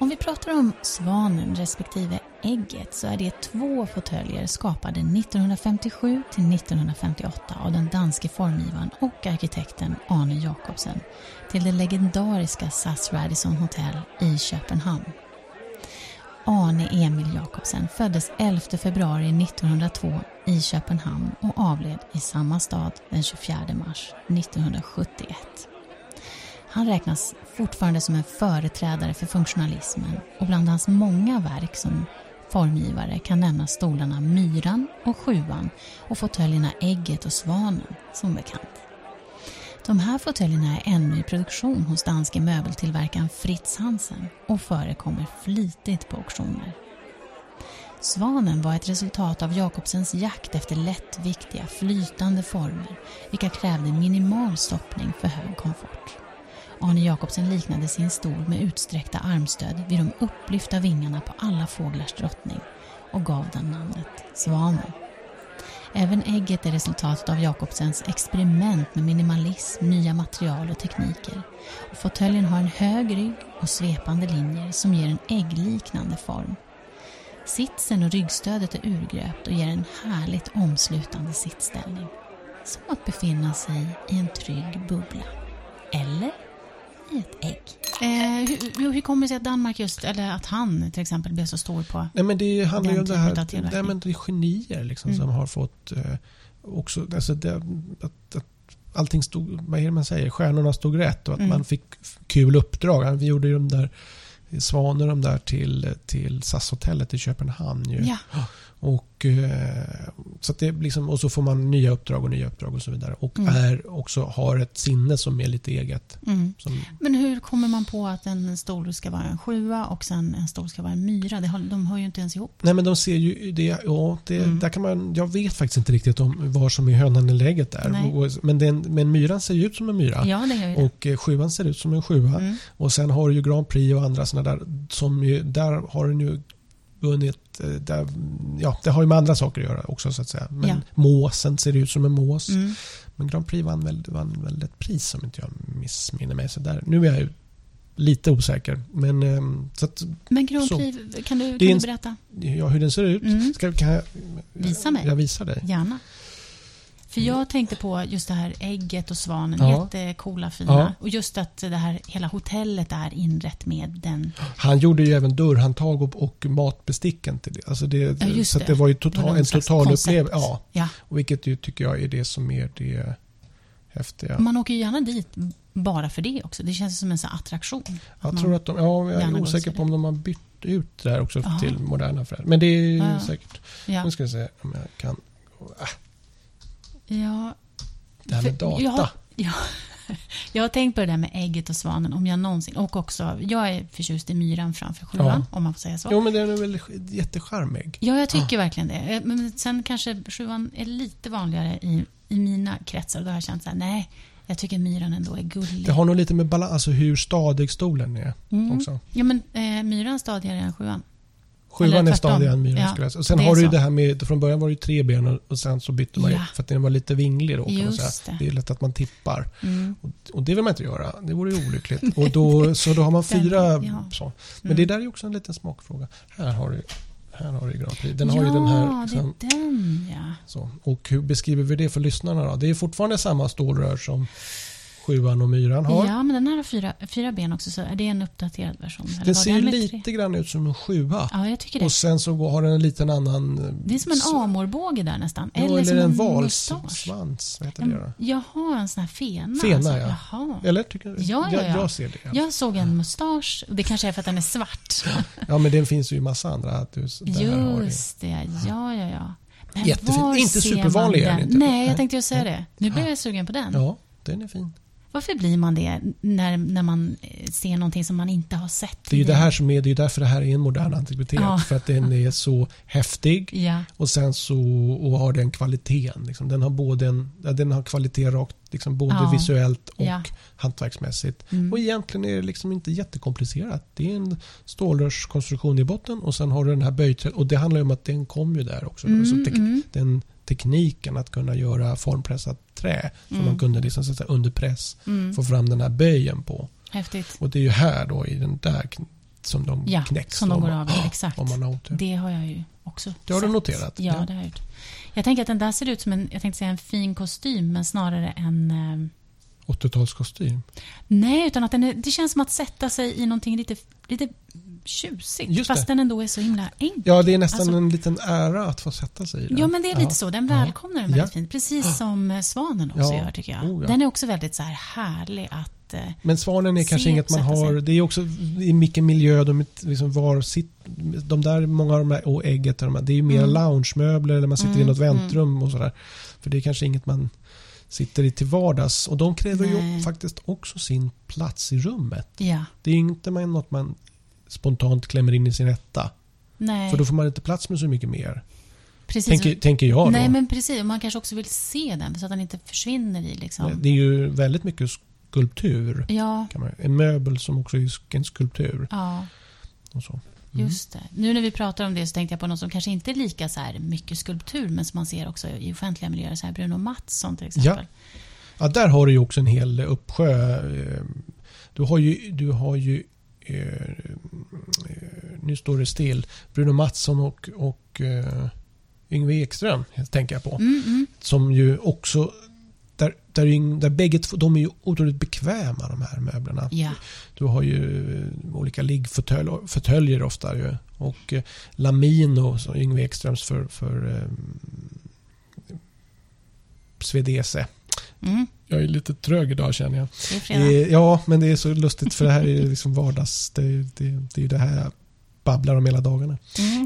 Om vi pratar om Svanen respektive ägget så är det två fåtöljer skapade 1957 till 1958 av den danske formgivaren och arkitekten Arne Jacobsen till det legendariska SAS Radisson Hotel i Köpenhamn. Arne Emil Jacobsen föddes 11 februari 1902 i Köpenhamn och avled i samma stad den 24 mars 1971. Han räknas fortfarande som en företrädare för funktionalismen och bland hans många verk som formgivare kan nämnas stolarna Myran och Sjuan och fåtöljerna Ägget och Svanen som bekant. De här fåtöljerna är ännu i produktion hos danske möbeltillverkaren Fritz Hansen och förekommer flitigt på auktioner. Svanen var ett resultat av Jakobsens jakt efter lättviktiga, flytande former vilka krävde minimal stoppning för hög komfort. Arne Jacobsen liknade sin stol med utsträckta armstöd vid de upplyfta vingarna på alla fåglars drottning och gav den namnet Svanen. Även ägget är resultatet av Jacobsens experiment med minimalism, nya material och tekniker. Och fåtöljen har en hög rygg och svepande linjer som ger en äggliknande form. Sitsen och ryggstödet är urgröpt och ger en härligt omslutande sittställning. Som att befinna sig i en trygg bubbla. Eller i ett ägg. Eh, hur, hur kommer det sig att Danmark just, eller att han till exempel blev så stor på Nej, men det handlar ju om det här, nej, men det är genier liksom, Mm. som har fått eh, också, alltså det, att, att allting stod, vad är det man säger, stjärnorna stod rätt och att Mm. man fick kul uppdrag. Vi gjorde ju de där Svaner de där till, till SAS-hotellet i Köpenhamn. Ju. Ja, Och, eh, så det liksom, och så får man nya uppdrag och nya uppdrag och så vidare. Och Mm. är också har ett sinne som är lite eget. mm. Som, Men hur kommer man på att en stol ska vara en sjua och sen en stol ska vara en myra? Har, de hör ju inte ens ihop. nej men de ser ju det, ja, det Mm. där kan man, jag vet faktiskt inte riktigt om vad som är hönan eller ägget där. Och, men, den, men myran ser ju ut som en myra. Ja, det gör ju. Och eh, sjuan ser ut som en sjua. Mm. Och sen har du ju Grand Prix och andra sådana där. Som ju, där har den ju vunnit. eh, Där, ja, det har ju med andra saker att göra också så att säga. Men Ja. måsen ser ut som en mås. Mm. Men Grand Prix vann väl, vann väl ett pris om inte jag missminner mig. Så där. Nu är jag lite osäker. Men ehm, så att, Men Grand. Prix, kan du, kan en- du berätta? ja, hur den ser ut. Mm. Ska, kan jag, Visa mig. Jag visar dig. Gärna. För jag tänkte på just det här ägget och svanen, Ja. jättecoola, fina. Ja. Och just att det här, hela hotellet är inrett med den. Han gjorde ju även dörrhandtag och, och matbesticken till det. Alltså det Ja, så det. det var ju Det var total, en total upplevelse. Ja, Ja. och vilket ju tycker jag är det som är det häftiga. Man åker ju gärna dit bara för det också. Det känns som en sån attraktion. Jag tror att de, ja, jag är osäker på om de har bytt ut det här också Jaha. till moderna affärer. Men det är ju Ja. säkert. Ja. Nu ska vi se om jag kan. Äh, Ja, det här med data. Jag ja, jag har tänkt på det där med ägget och svanen. Om jag någonsin, och också, jag är förtjust i myran framför sjuan, om man får säga så. Jo, men den är väl jättecharmig. Ja, jag tycker verkligen det. Eh, Men sen kanske sjuan är lite vanligare i, i mina kretsar. Då har jag känt så här, nej, jag tycker myran ändå är gullig. Det har nog lite med balans, alltså hur stadig stolen är Mm. också. Ja, men eh, myran stadigare än sjuan. Sjuan är stadigare än myran Ja. Och sen har du ju det här med, från början var det ju tre ben och, sen så bytte man Ja. för att den var lite vinglig då kan man säga. det. Det är lätt att man tippar. Mm. Och, och det vill man inte göra. Det vore ju olyckligt. Och då, så då har man fyra ja. så. Men Mm. det där är ju också en liten smakfråga. Här har du, här har du Grand Prix. Den har ja, ju den här... liksom, det är den ja. så. Och hur beskriver vi det för lyssnarna då? Det är fortfarande samma stålrör som sjuan och myran har. Ja, men den här har fyra, fyra ben också, så är det en uppdaterad version? Den ser med lite tre? grann ut som en sjua. Ja, jag tycker det. Och sen så har den en liten annan... eh, Det är som en amorbåge där nästan. Ja, eller, eller som en en valssvans. Vad heter det då? Jaha, en sån här fena. Fena, alltså. ja. Jaha. Eller? Tycker du? Ja, ja, Jag, ja. jag ser det. Ja. Jag såg en mustasch. Det kanske är för att den är svart. ja, men den finns ju i massa andra. Att du. Just det, ja, ja, ja. Men Jättefin. Inte supervanlig är den den? inte. Nej, jag tänkte ju säga det. Nu blir jag sugen på den. Ja, den är fin. Varför blir man det när, när man eh, ser någonting som man inte har sett Det är ju det här som är, det är därför det här är en modern antikvitet. Ja. För att den är så häftig Ja, och sen så och har den kvaliteten. Liksom. Den har både en, ja, den har kvalitet rakt, liksom både Ja. visuellt och Ja. hantverksmässigt. Mm. Och egentligen är det liksom inte jättekomplicerat. Det är en stålrörskonstruktion i botten och sen har du den här böjträ och det handlar om att den kom ju där också. Mm, så tek- mm. Den tekniken att kunna göra formpressat trä som Mm. man kunde liksom, så under press Mm. få fram den här böjen på. häftigt. Och det är ju här då i den där som de Ja, knäcks som de går av. Exakt. om man har otur. Det har jag ju också Det har du sett. noterat? Ja, Ja. det har jag gjort. Jag tänker att den där ser ut som en, jag tänkte säga en fin kostym, men snarare en... Eh, 80-talskostym. nej, utan att den är, det känns som att sätta sig i någonting lite, lite tjusigt. Just fast det. den ändå är så himla enkel. Ja, det är nästan Alltså- en liten ära att få sätta sig i den. Ja, men det är Ja. lite så. Den Ja. välkomnar den väldigt Ja. fint. Precis som eh, Svanen också Ja. gör, tycker jag. Oh, ja. Den är också väldigt så här härlig att... Eh, Men svanen är kanske inget man har. Det är också i vilken miljö de liksom var sitt, De där, många av de här, och ägget, och de här, det är ju mer Mm. loungemöbler eller man sitter i Mm, något väntrum och sådär. För det är kanske inget man sitter i till vardags. Och de kräver ju Nej. faktiskt också sin plats i rummet. ja, Det är ju inte något man spontant klämmer in i sin etta. nej. För då får man inte plats med så mycket mer. precis. Tänker, tänker jag då. nej, men precis. Man kanske också vill se den så att den inte försvinner i liksom... Det är ju väldigt mycket skulptur. Ja, Kan man, en möbel som också är en skulptur. ja. Och så. Mm. Just det. Nu när vi pratar om det så tänkte jag på något som kanske inte är lika så här mycket skulptur men som man ser också i offentliga miljöer. Så här Bruno Mattsson till exempel. Ja, där har du ju också en hel uppsjö. eh, Du har ju, du har ju nu står det still. Bruno Mattsson och, och eh, Yngve Ekström tänker jag på. Mm, mm. Som ju också där, där, är- där bägge de är ju otroligt bekväma de här möblerna. Ja, Du har ju eh, olika liggfåtöljer ofta ju. Och eh, Lamino, som Yngve Ekströms för, för eh, Svedese. mm. Jag är lite trög idag känner jag. Eh, Ja, men det är så lustigt för det här är liksom vardags. Det, är- det, det är det här jag babblar om hela dagarna. Mm.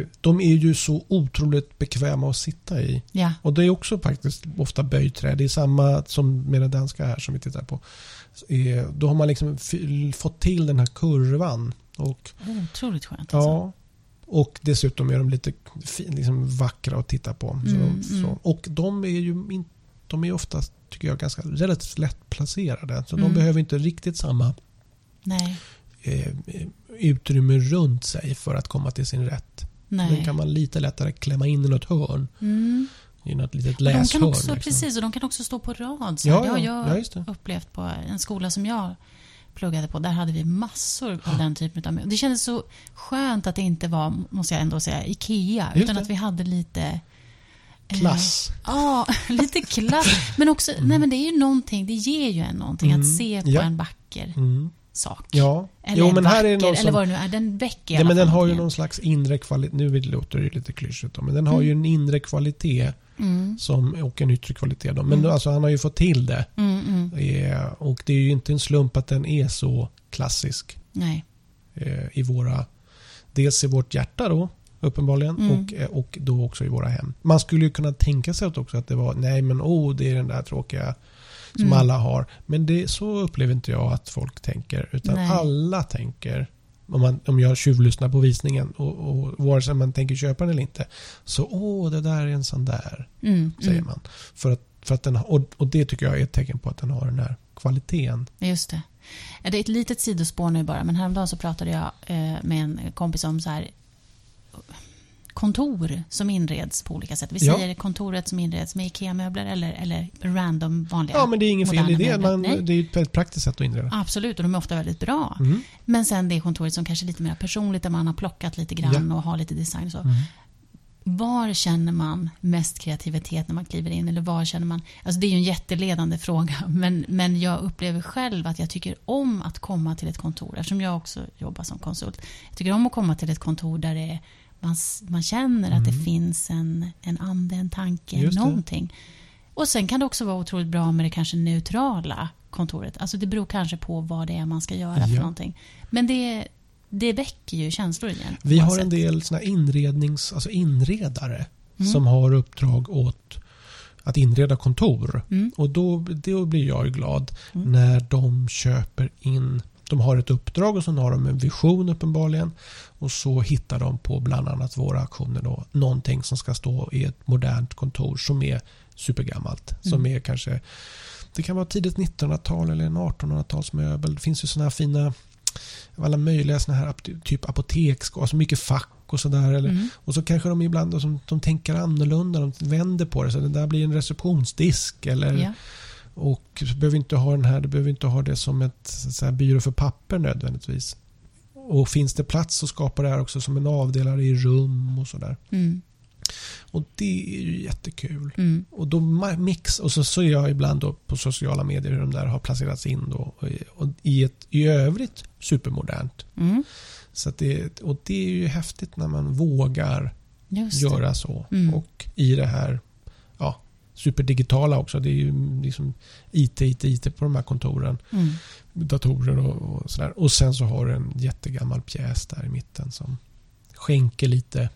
Eh, De är ju så otroligt bekväma att sitta i. Ja, Och det är också faktiskt ofta böjträ. Det är samma som med det danska här som vi tittar på. Eh, Då har man liksom fått till den här kurvan. Och, otroligt skönt. Alltså. ja, och dessutom är de lite fin, liksom vackra att titta på. Så, Mm, så. mm. Och de är ju in, de är oftast, tycker jag, ganska relativt lätt placerade. Så Mm. de behöver inte riktigt samma Nej, eh, utrymme runt sig för att komma till sin rätt. Den nej. kan man lite lättare klämma in i något hörn. Mm. I något litet Och de läshörn. kan också, liksom. precis, och de kan också stå på rad. Så. Ja, det har ja, jag ja, upplevt på en skola som jag pluggade på. Där hade vi massor av den typen av Det kändes så skönt att det inte var, måste jag ändå säga, IKEA. Just utan det. att vi hade lite... eh, Klass. Ja, lite klass. Men också, nej men det är ju någonting, det ger ju en någonting Mm. att se på Ja. en vacker Mm. sak. Ja, Eller jo, en men vacker, här är någon eller som, vad det nu är. Den väcker ja, men den har ju någon slags inre kvalitet. Nu låter det lite klyschigt men den har Mm. ju en inre kvalitet Mm, som, och en yttre kvalitet. Då. Men Mm. alltså, han har ju fått till det. mm, mm. Eh, och det är ju inte en slump att den är så klassisk Nej. eh, i våra... Dels i vårt hjärta då, uppenbarligen, Mm. och, eh, och då också i våra hem. Man skulle ju kunna tänka sig också att det var, nej men oh, det är den där tråkiga som Mm. alla har. Men det, så upplever inte jag att folk tänker. Utan Nej. alla tänker, om, man, om jag tjuvlyssnar på visningen och, och vare sig man tänker köpa den eller inte. Så åh, det där är en sån där, Mm, säger mm. man. För att, för att den, och, och det tycker jag är ett tecken på att den har den här kvaliteten. Just det. Det är ett litet sidospår nu bara, men häromdagen så pratade jag eh, med en kompis om så här kontor som inreds på olika sätt. Vi Ja. säger kontoret som inreds med IKEA-möbler eller, eller random vanliga Ja, men det är inget fel i moderna det. möbler. Man, det är ett väldigt praktiskt sätt att inreda. Absolut, och de är ofta väldigt bra. Mm. Men sen det kontoret som kanske är lite mer personligt, där man har plockat lite grann och har lite design så. Mm. Var känner man mest kreativitet när man kliver in? Eller var känner man... Alltså det är ju en jätteledande fråga, men, men jag upplever själv att jag tycker om att komma till ett kontor, eftersom jag också jobbar som konsult. Jag tycker om att komma till ett kontor där det är, man, man känner att det finns en, en ande, en tanke, Mm. Just det. någonting. Och sen kan det också vara otroligt bra med det kanske neutrala kontoret. Alltså det beror kanske på vad det är man ska göra för Ja. någonting. Men det, det väcker ju känslor igen. Vi har en del såna inrednings, alltså inredare Mm. som har uppdrag åt att inreda kontor. Mm. Och då, då blir jag ju glad Mm. när de köper in de har ett uppdrag och så har de en vision uppenbarligen. Och så hittar de på bland annat våra aktioner då, någonting som ska stå i ett modernt kontor som är supergammalt. Som Mm. är kanske, det kan vara tidigt 1900-tal eller en 1800-talsmöbel. Det finns ju sådana här fina, alla möjliga såna här typ apotek, alltså mycket fack och sådär. Mm. och så kanske de ibland de, de tänker annorlunda, de vänder på det. Så det där blir en receptionsdisk. Eller, Ja. Och så behöver inte ha den här, du behöver inte ha det som ett så här, byrå för papper nödvändigtvis. och finns det plats så skapar det här också som en avdelare i rum och sådär. Mm. Och det är ju jättekul. Mm. Och då mix, och så ser jag ibland på sociala medier hur de där har placerats in då, och, i ett i övrigt supermodernt. Mm. Så det, och det är ju häftigt när man vågar göra så. Mm. Och i det här superdigitala också. Det är ju liksom IT, IT, IT på de här kontoren. Mm. Datorer och, och sådär. Och sen så har du en jättegammal pjäs där i mitten som skänker lite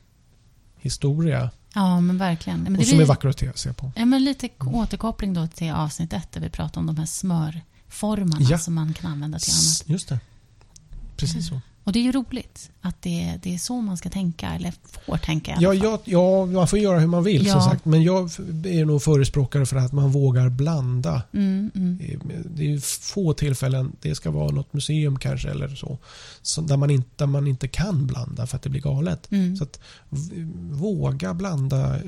historia. Ja, men verkligen. Men det och som är vacker att se på. Ja, men lite återkoppling då till avsnitt ett där vi pratade om de här smörformarna Ja. som man kan använda till annat. Just det. Precis så. Och det är ju roligt att det, det är så man ska tänka, eller får tänka Ja, ja, ja, man får göra hur man vill Ja. som sagt. Men jag är nog förespråkare för att man vågar blanda. Mm, mm. Det är få tillfällen, det ska vara något museum kanske eller så, så där, man inte, där man inte kan blanda för att det blir galet. Mm. Så att våga blanda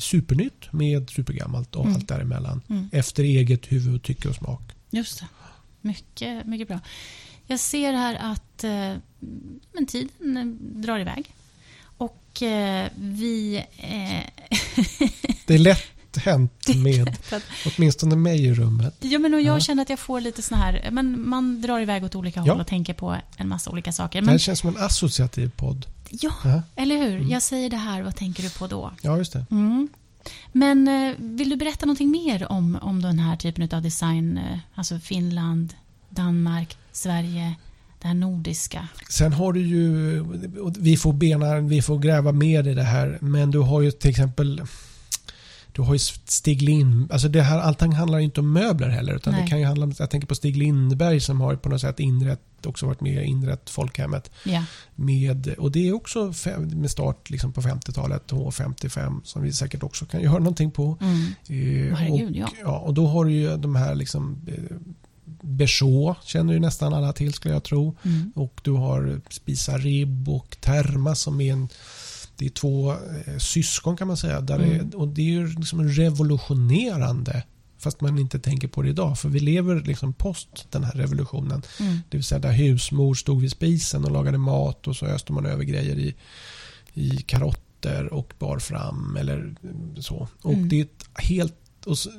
supernytt med supergammalt och Mm. allt däremellan. Mm. Efter eget huvud, tycke och smak. Just det. Mycket, mycket bra. Jag ser här att eh, men tiden eh, drar iväg. Och eh, vi... Eh, Det är lätt hänt med åtminstone mig i rummet. ja, men och jag Ja. känner att jag får lite såna här... Men man drar iväg åt olika Ja. håll och tänker på en massa olika saker. Det Men, här känns som en associativ podd. ja, Ja, eller hur? Mm. Jag säger det här, vad tänker du på då? ja just det. Mm. Men eh, vill du berätta någonting mer om, om den här typen av design? eh, Alltså Finland, Danmark, Sverige, det här nordiska. Sen har du ju, vi får bena, vi får gräva mer i det här, men du har ju till exempel du har ju Stig Lind, alltså det här, allting handlar inte om möbler heller utan Nej. det kan ju handla om, jag tänker på Stig Lindberg som har på något sätt inrett, också varit med och inrett folkhemmet Ja. med, och det är också fe- med start liksom på 50-talet, H55 som vi säkert också kan göra någonting på. Mm. Eh, Herregud, och, ja. ja. Och då har du ju de här liksom eh, Berså känner ju nästan alla till skulle jag tro. Mm. Och du har Spisa Ribb och Terma som är en det är två eh, syskon kan man säga. Där Mm. det, och det är ju liksom revolutionerande. Fast man inte tänker på det idag. För vi lever liksom post den här revolutionen. Mm. Det vill säga där husmor stod vid spisen och lagade mat och så öste man över grejer i, i karotter och bar fram eller så. Och Mm. det är ett helt... Och så,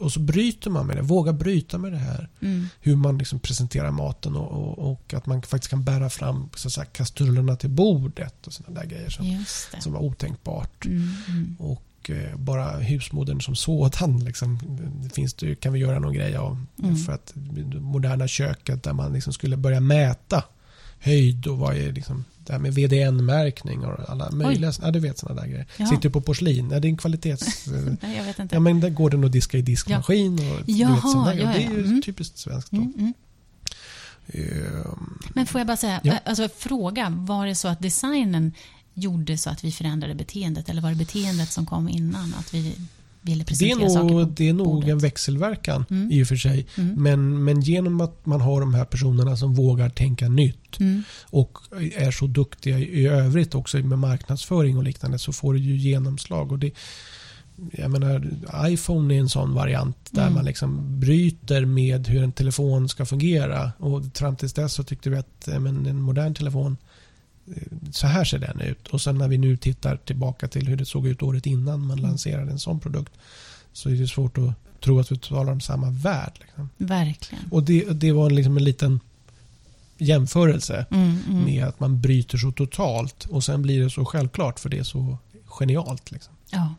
och så bryter man med det. Våga bryta med det här Mm. hur man liksom presenterar maten och, och, och att man faktiskt kan bära fram så att säga, kastrullerna till bordet och sådana där grejer som, som var otänkbart. Mm. Mm. Och eh, bara husmodern som sådan liksom, finns det, kan vi göra någon grej av. Mm. För att moderna köket där man liksom skulle börja mäta höjd och vad är liksom det här med VDN-märkning och alla möjliga, ja, du vet sådana där grejer. Ja. Sitter på porslin, ja, det är en kvalitets... Nej, jag vet inte. ja men där går den att diska i diskmaskin och du Jaha, vet, sånt där. ja, Och det är ja. ju Mm. typiskt svenskt. Mm. Mm. Ehm, Men får jag bara säga, Ja. eh, alltså fråga, var det så att designen gjorde så att vi förändrade beteendet eller var det beteendet som kom innan? Att vi ville Det är, presentera saker nog, på det är nog bordet? en växelverkan Mm. i och för sig. Mm. Men, men genom att man har de här personerna som vågar tänka nytt Mm. och är så duktiga i övrigt också med marknadsföring och liknande så får det ju genomslag. Och det, jag menar, iPhone är en sån variant där Mm. man liksom bryter med hur en telefon ska fungera. Och fram tills dess så tyckte vi att eh, men en modern telefon så här ser den ut. Och sen när vi nu tittar tillbaka till hur det såg ut året innan man Mm. lanserade en sån produkt så är det svårt att tro att vi talar om samma värld. Liksom. Verkligen. Och det, det var liksom en liten jämförelse Mm, mm. med att man bryter så totalt och sen blir det så självklart för det är så genialt. Liksom. Ja.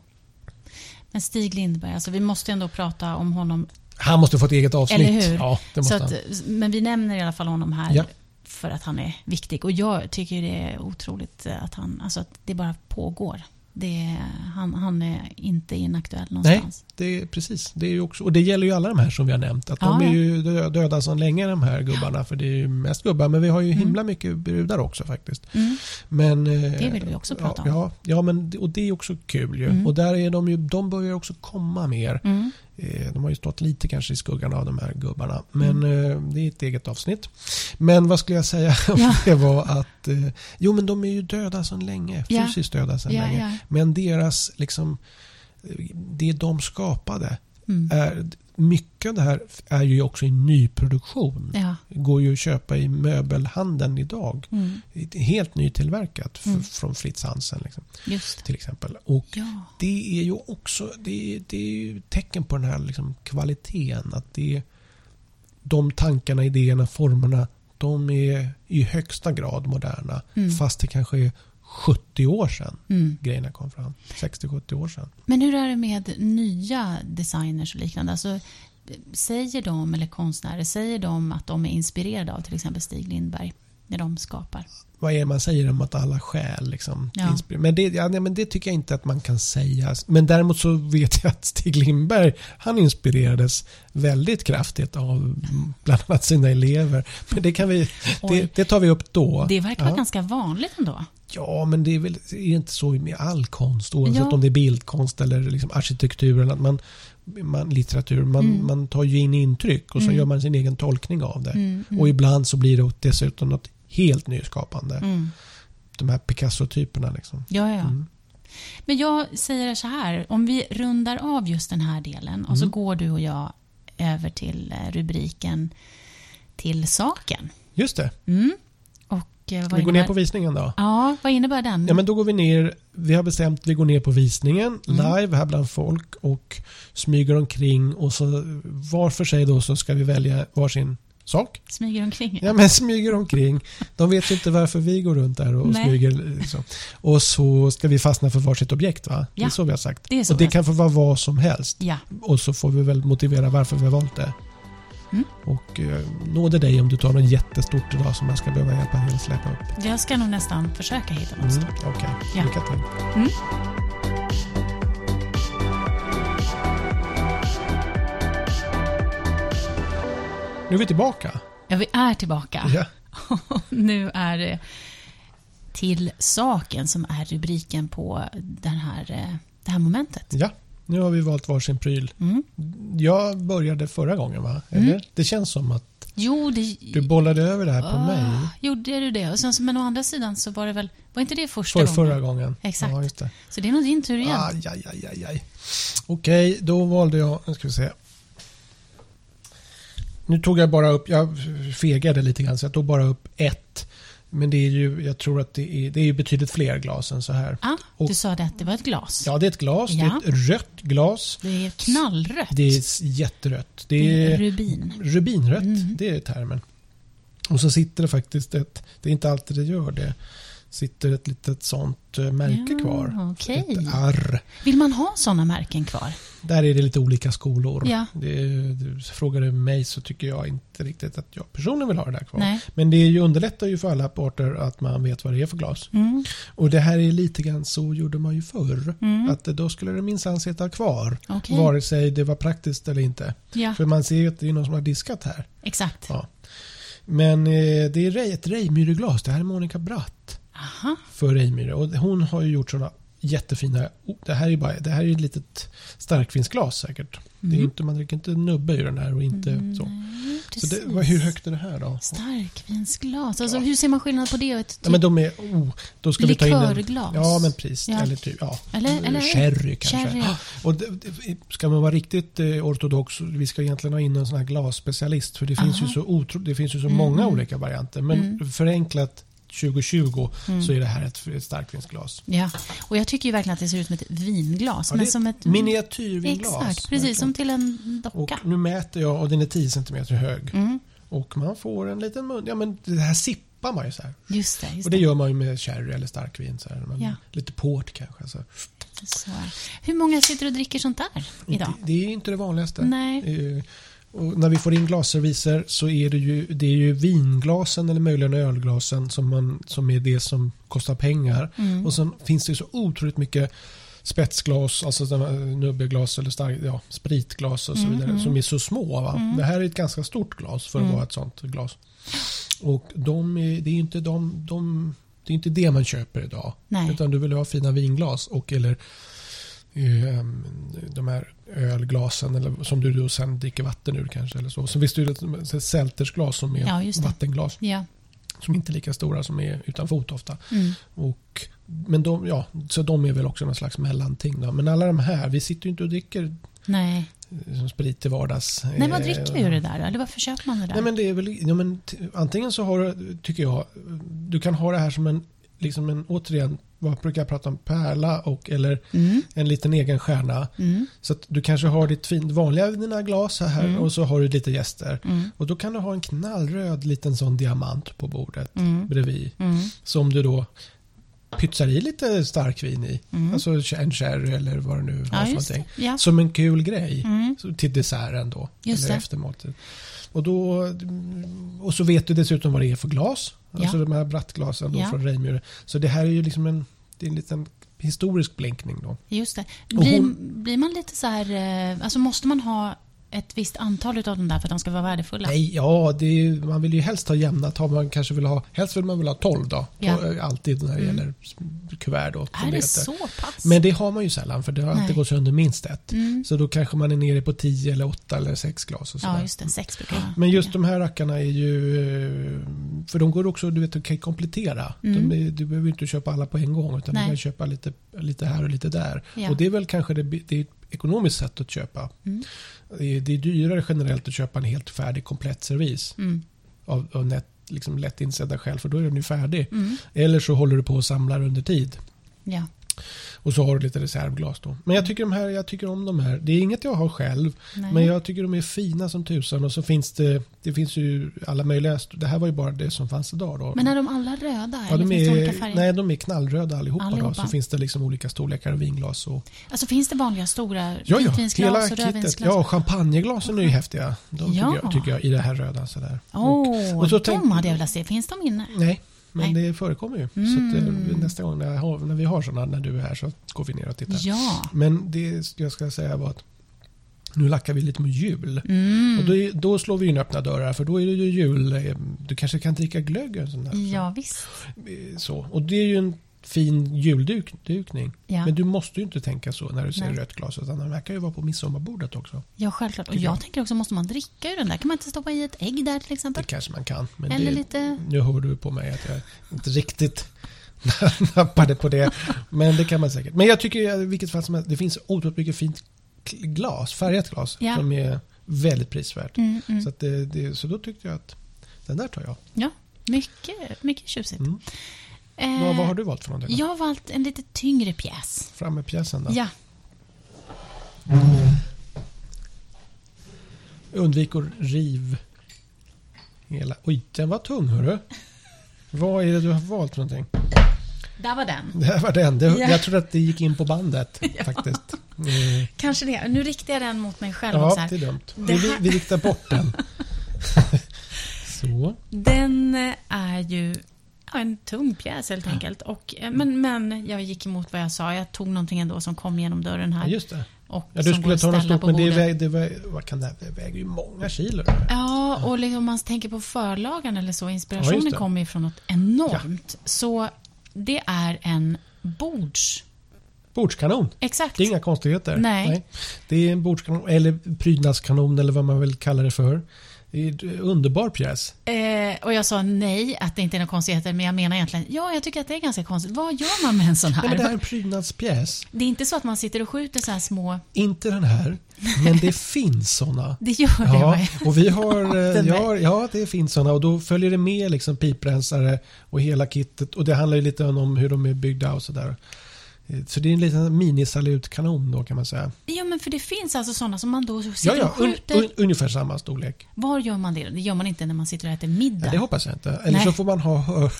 Men Stig Lindberg, alltså vi måste ändå prata om honom. Han måste få ett eget avsnitt. Eller hur? Ja, det måste att, men vi nämner i alla fall honom här Ja. För att han är viktig. Och jag tycker det är otroligt att, han, alltså att det bara pågår. Det han, han är inte inaktuell någonstans. Det är precis. Det är också, och det gäller ju alla de här som vi har nämnt. Att Ja, de är ju dö- döda sedan länge de här gubbarna. För det är ju mest gubbar. Men vi har ju Mm. himla mycket brudar också faktiskt. Mm. Men, eh, Det vill vi också prata ja, om. Ja, ja men, och det är också kul ju. Mm. Och där är de ju, de börjar också komma mer. Eh, De har ju stått lite kanske i skuggan av de här gubbarna. Men Mm. det är ett eget avsnitt. Men vad skulle jag säga? Ja. det var att eh, Jo men de är ju döda sedan länge. Ja. Fysiskt döda sedan Ja, länge. Men deras liksom Det de skapade Mm. är mycket av det här är ju också i nyproduktion. Ja. Går ju att köpa i möbelhandeln idag. Mm. Helt nytillverkat Mm. från Fritz Hansen liksom, Just. till exempel. Och Ja. det är ju också det är, det är ju tecken på den här liksom kvaliteten. Att det är, de tankarna, idéerna, formerna de är i högsta grad moderna. Mm. Fast det kanske är 70 år sedan Mm. grejerna kom fram. 60-70 år sedan. Men hur är det med nya designers och liknande? Alltså, säger de, eller konstnärer, säger de att de är inspirerade av till exempel Stig Lindberg när de skapar? Vad är det man säger om att alla skäl liksom, Ja. men, det, ja, men det tycker jag inte att man kan säga. Men däremot så vet jag att Stig Lindberg han inspirerades väldigt kraftigt av bland annat sina elever. Men det, kan vi, det, det tar vi upp då. Det verkar vara ja. ganska vanligt ändå. ja, men det är väl är det inte så med all konst oavsett Ja. om det är bildkonst eller liksom arkitektur eller att man, man, litteratur. Man, Mm. man tar ju in intryck och så Mm. gör man sin egen tolkning av det. Mm, mm. Och ibland så blir det dessutom något helt nyskapande. Mm. De här Picasso-typerna. Liksom. Ja, ja. Mm. Men jag säger så här, om vi rundar av just den här delen och så Mm. går du och jag över till eh, rubriken till saken. Just det. Mm. Och eh, vad Vi går ner på visningen då. Ja, vad innebär den? Ja, men då går vi ner. Vi har bestämt att vi går ner på visningen Mm. live här bland folk och smyger omkring och så var för sig då så ska vi välja varsin sak. Smyger omkring? Ja, men smyger omkring. De vet ju inte varför vi går runt där och Nej. smyger. Liksom. Och så ska vi fastna för varsitt objekt. Va? Det är Ja. så vi har sagt. Det och det kan få vara vad som helst. Ja. Och så får vi väl motivera varför vi har valt det. Mm. Och eh, nåde dig om du tar något jättestort idag som jag ska behöva hjälpa till att släppa upp. Jag ska nog nästan försöka hitta något Mm, stort. Okej, Ja. lycka till. Mm. Nu är vi tillbaka. Ja, vi är tillbaka. Ja. nu är det till saken som är rubriken på den här, eh, det här momentet. ja, nu har vi valt varsin pryl. Mm. Jag började förra gången va? Mm. Eller? Det känns som att Jo, det... du bollade över det här på Ah, mig. Gjorde du det? Och sen, men å andra sidan så var det väl... Var inte det första För gången? förra gången. Exakt. Ja, det. Så det är nog din tur igen. Aj, aj, aj, aj, aj. Okej, då valde jag... Nu ska vi se. Nu tog jag bara upp... Jag fegade lite grann så jag tog bara upp ett. Men det är ju... Jag tror att det är, det är ju betydligt fler glas än så här. Ah, Och- du sa det att det var ett glas. Ja, det är ett glas. Ja. Det är ett rött glas. Det är knallrött. Det är jätterött. Det Det är är rubin. rubinrött. Mm. Det är termen. Och så sitter det faktiskt ett... Det är inte alltid det gör det. Sitter ett litet sånt eh, märke Ja, kvar. okej. Ett arr. Vill man ha sådana märken kvar? Där är det lite olika skolor. Ja. Det, du frågar du mig så tycker jag inte riktigt att jag personligen vill ha det där kvar. Nej. Men det är ju underlättar ju för alla parter att man vet vad det är för glas. Mm. Och det här är lite grann så gjorde man ju förr. Mm. Att då skulle det minsann sitta kvar. Okej. Vare sig det var praktiskt eller inte. Ja, För man ser ju att det är någon som har diskat här. exakt. Ja. Men eh, det är ett Reimyreglas. Det här är Monica Bratt Aha. för Reimyre. Och hon har ju gjort sådana jättefina... oh, Det här är bara, det här är ett litet starkvinsglas säkert. Det är Mm. inte, man dricker inte nubbe ur den här och inte Mm, så. Så det, hur högt är det här då? Starkvinsglas. Alltså, Ja. Hur ser man skillnad på det och ett Ja, men de är... Oh, då ska vi ta in en, likörglas? Ja, men precis. Ja. Eller typ, ja. Eller- eller- Sherry kanske. Sherry. Ja, Och det, det, ska man vara riktigt eh, ortodox, vi ska egentligen ha in en sån här glasspecialist. För det finns ju Aha. så, otro, det finns ju så Mm, många mm. olika varianter. Men Mm. förenklat 2020 Mm. så är det här ett, ett starkvinsglas. Ja, och jag tycker ju verkligen att det ser ut som ett vinglas. Ja, men det är som ett Miniatyrvinglas. Exakt, precis som till en docka. Och nu mäter jag och den är 10 cm hög. Mm, Och man får en liten mun. Ja men det här sippar man ju så här. just det. Just Och det gör man ju med sherry eller starkvin. Så här. Ja. Lite port kanske. Så. Så. Hur många sitter och dricker sånt där idag? Det, det är inte det vanligaste. Nej. Eh, Och när vi får in glasserviser så är det ju, det är ju vinglasen eller möjligen ölglasen som, man, som är det som kostar pengar. Mm. Och sen finns det så otroligt mycket spetsglas, alltså här nubbeglas eller stark, ja, spritglas och så Mm, vidare mm. som är så små. Mm. Det här är ett ganska stort glas för att Mm. vara ett sånt glas. Och de är, det är inte de, de det är inte det man köper idag. Nej. Utan du vill ha fina vinglas och eller eh, de här ölglasen eller som du då sen dricker vatten ur kanske. Eller så. så visst är det ett Seltersglas som är Ja, vattenglas. Ja. Som inte är lika stora som är utan fot ofta. Mm. Och, men de, ja, så de är väl också någon slags mellanting. Då. Men alla de här, vi sitter ju inte och dricker Nej. som sprit till vardags. Nej, vad Eh, dricker vi ur det där då? Eller varför köper man det där? Nej, men det är väl, ja, men, antingen så har du, tycker jag, du kan ha det här som en, liksom en återigen, vad brukar jag prata om, pärla och eller Mm, en liten egen stjärna. mm, Så att du kanske har ditt fint vanliga dina glas här Mm. och så har du lite gäster. mm, Och då kan du ha en knallröd liten sån diamant på bordet mm, bredvid. mm, Som du då pytsar i lite starkvin i. mm. Alltså en sherry eller vad det nu har Ja, för någonting. Ja. Som en kul grej. Till desserten då. Just eller det. Och, då, och så vet du dessutom vad det är för glas. Alltså Ja. de här brattglasen Ja. från Reimyre. Så det här är ju liksom en, det är en liten historisk blinkning då. Just det. Blir, hon- blir man lite så här... eh, Alltså måste man ha ett visst antal utav de där för att de ska vara värdefulla? Nej, ja, det ju- man vill ju helst ha jämna tal. Man kanske vill ha, helst vill man väl ha 12 då. Ja. To- Alltid när det Mm. gäller kuvert då. Är det heter. så pass? Men det har man ju sällan för det har alltid Nej. gått sönder minst ett. Mm. Så då kanske man är nere på 10 eller 8 eller 6 glas och sådär. Ja, just det. Sex brukar jag Men just de här rackarna är ju... eh, För de går också, du vet, du kan komplettera. Mm. De du behöver inte köpa alla på en gång utan Nej. du kan köpa lite, lite här och lite där. Ja. Och det är väl kanske det, det är ett ekonomiskt sätt att köpa. Mm. Det är, det är dyrare generellt att köpa en helt färdig komplett servis Mm. av, av nät, liksom lätt insedda skäl för då är den ju färdig. Mm. Eller så håller du på och samlar under tid. Ja. Och så har du lite reservglas då. Men jag tycker, de här, jag tycker om de här. Det är inget jag har själv. Nej. Men jag tycker de är fina som tusan. Och så finns det, det finns ju alla möjliga. Det här var ju bara det som fanns idag då. Men är de alla röda? ja, de är, nej, de är knallröda allihopa. Då. Allihopa. Så finns det liksom olika storlekar av vinglas. Och, Alltså finns det vanliga stora ja, ja, hela och rödvinsglas? Ja, champagneglasen är ju häftiga. De Ja. tycker, jag, tycker jag i det här röda. Sådär. Åh, och så de tänk- hade jag velat se. Finns de inne? Nej, men Nej. det förekommer ju. Så Mm. att, eh, nästa gång när, har, när vi har sådana, när du är här, så går vi ner och tittar. Ja. Men det jag ska säga var att nu lackar vi lite mot jul. Mm. Och då, då slår vi in öppna dörrar för då är det ju jul. eh, Du kanske kan dricka glögg och sånt där. Ja, visst. Eh, Så. Och det är ju en fin juldukning. Ja. Men du måste ju inte tänka så när du ser Nej. rött glas. Utan den verkar ju vara på midsommarbordet också. Ja, självklart. Och jag tänker också, måste man dricka ur den där? Kan man inte stoppa i ett ägg där till Det exempel? kanske man kan. Men Eller det, lite... Nu hör du på mig att jag inte riktigt nappade på det. Men det kan man säkert. Men jag tycker i vilket fall som helst, det finns otroligt mycket fint glas, färgat glas. Ja. Som är väldigt prisvärt. Mm, mm. Så, att det, det, så då tyckte jag att den där tar jag. Ja, mycket, mycket tjusigt. Mm. Eh, Vad, vad har du valt för någonting? Jag har valt en lite tyngre pjäs. Fram med pjäsen då. Ja, Undvik att riv hela... Oj, den var tung hörru. Vad är det du har valt för någonting? där var den. Det här var den. Det, Ja. Jag trodde att det gick in på bandet Ja. faktiskt. Mm. Kanske det. Nu riktar jag den mot mig själv. och så Ja, här. det är dumt. Det Vi, här- vi riktar bort den. Så. Den eh, är ju en tung pjäs helt enkelt. Och, eh, men, men jag gick emot vad jag sa. Jag tog någonting ändå som kom genom dörren Ja, här. just det. och Ja, du skulle ta något stort, men det, väger, det, väger, vad kan det, det väger ju många kilo. Ja, och liksom om man tänker på förlagan eller så, Ja, inspirationen det. kommer ju från något enormt. Så det är en bords... Bordskanon. Exakt. Det är inga konstigheter. Nej. Det är en bordskanon, eller prydnadskanon eller vad man vill kalla det för. Det är en underbar pjäs. Eh, och jag sa nej, att det inte är några konstigheter, men jag menar egentligen, ja, jag tycker att det är ganska konstigt. Vad gör man med en sån här? Nej, men det här är en prydnadspjäs. Det är inte så att man sitter och skjuter så här små... Inte den här, men det finns sådana. Det gör det, Ja, va? och vi har, eh, Den ja, ja, det finns sådana och då följer det med liksom piprensare och hela kittet och det handlar ju lite om hur de är byggda och sådär. Så det är en liten minisalutkanon då kan man säga. Ja, men för det finns alltså sådana som man då Ja, sitter ja, och un, skjuter. un, ungefär samma storlek. Var gör man det? Det gör man inte när man sitter och äter middag. Ja, det hoppas jag inte. Eller Nej. så får man ha hör...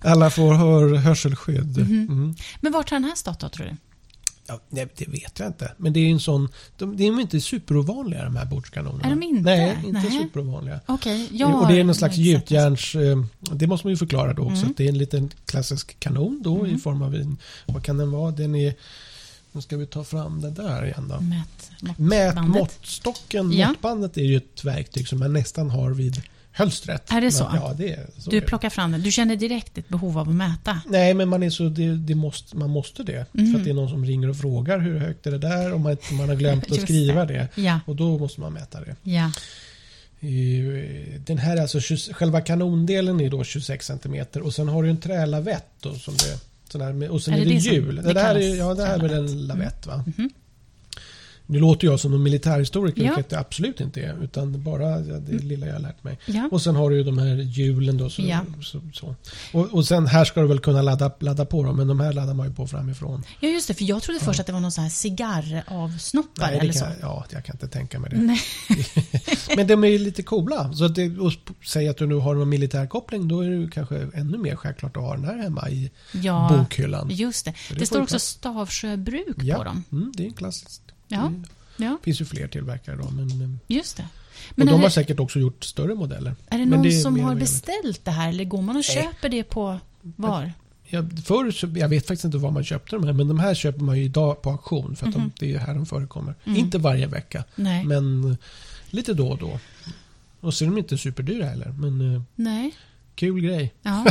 Alla får hör, hörselskydd. Mhm. Mm. Men vart har den här stått då, tror du? Ja, nej, det vet jag inte. Men det är ju en sån... De, de är inte superovanliga de här bordskanonerna. Är de inte? Nej, inte Nej. superovanliga. Jag och det är någon slags det. gjutjärns... eh, Det måste man ju förklara då också. Mm. Det är en liten klassisk kanon då i Mm. form av en... Vad kan den vara? Den är... Nu ska vi ta fram den där igen då. Mät, måttbandet. Mätmåttstocken, Ja. måttbandet är ju ett verktyg som man nästan har vid hölstret. Är det så? Men, ja, det är så. Du plockar fram den. Du känner direkt ett behov av att mäta. Nej, men man, är så, det, det måste, man måste det. Mm. För att det är någon som ringer och frågar hur högt är det där och man, man har glömt att skriva det. Ja, Och då måste man mäta det. ja. Den här är alltså, 20 själva kanondelen är då 26 cm och sen har du en trälavett då som det, sån här och sen Är är, det det, hjul. det Det, här är, ja, det här är väl en lavett va? Mhm. Nu låter jag som en militärhistoriker, Ja. vilket jag absolut inte är. Utan bara det lilla jag har lärt mig. Ja. Och sen har du ju de här hjulen då. Så, Ja. så, så. Och, och sen här ska du väl kunna ladda, ladda på dem, men de här laddar man ju på framifrån. ja, just det. För jag trodde först att det var någon sån här cigarravsnoppare eller det så. kan, ja, jag kan inte tänka mig det. Men de är ju lite coola. Så att det, och säg att du nu har någon militärkoppling, då är det ju kanske ännu mer självklart att ha den här hemma i bokhyllan. just det. det Det, står också. Stavsjöbruk på dem. mm, det är klassiskt. Ja, Det ja, finns ju fler tillverkare då. Men, eh, just det. och Men de är, har det, säkert också gjort större modeller. är det någon det är som har och beställt det här eller går man och Nej. köper det på var? Jag, förr, så- jag vet faktiskt inte var man köpte de här, men de här köper man ju idag på auktion. För att Mhm. de, det är ju här de förekommer. Mm. Inte varje vecka, Nej. men eh, lite då och då. Och så är de inte superdyra heller, men eh, Nej. Kul grej. Ja,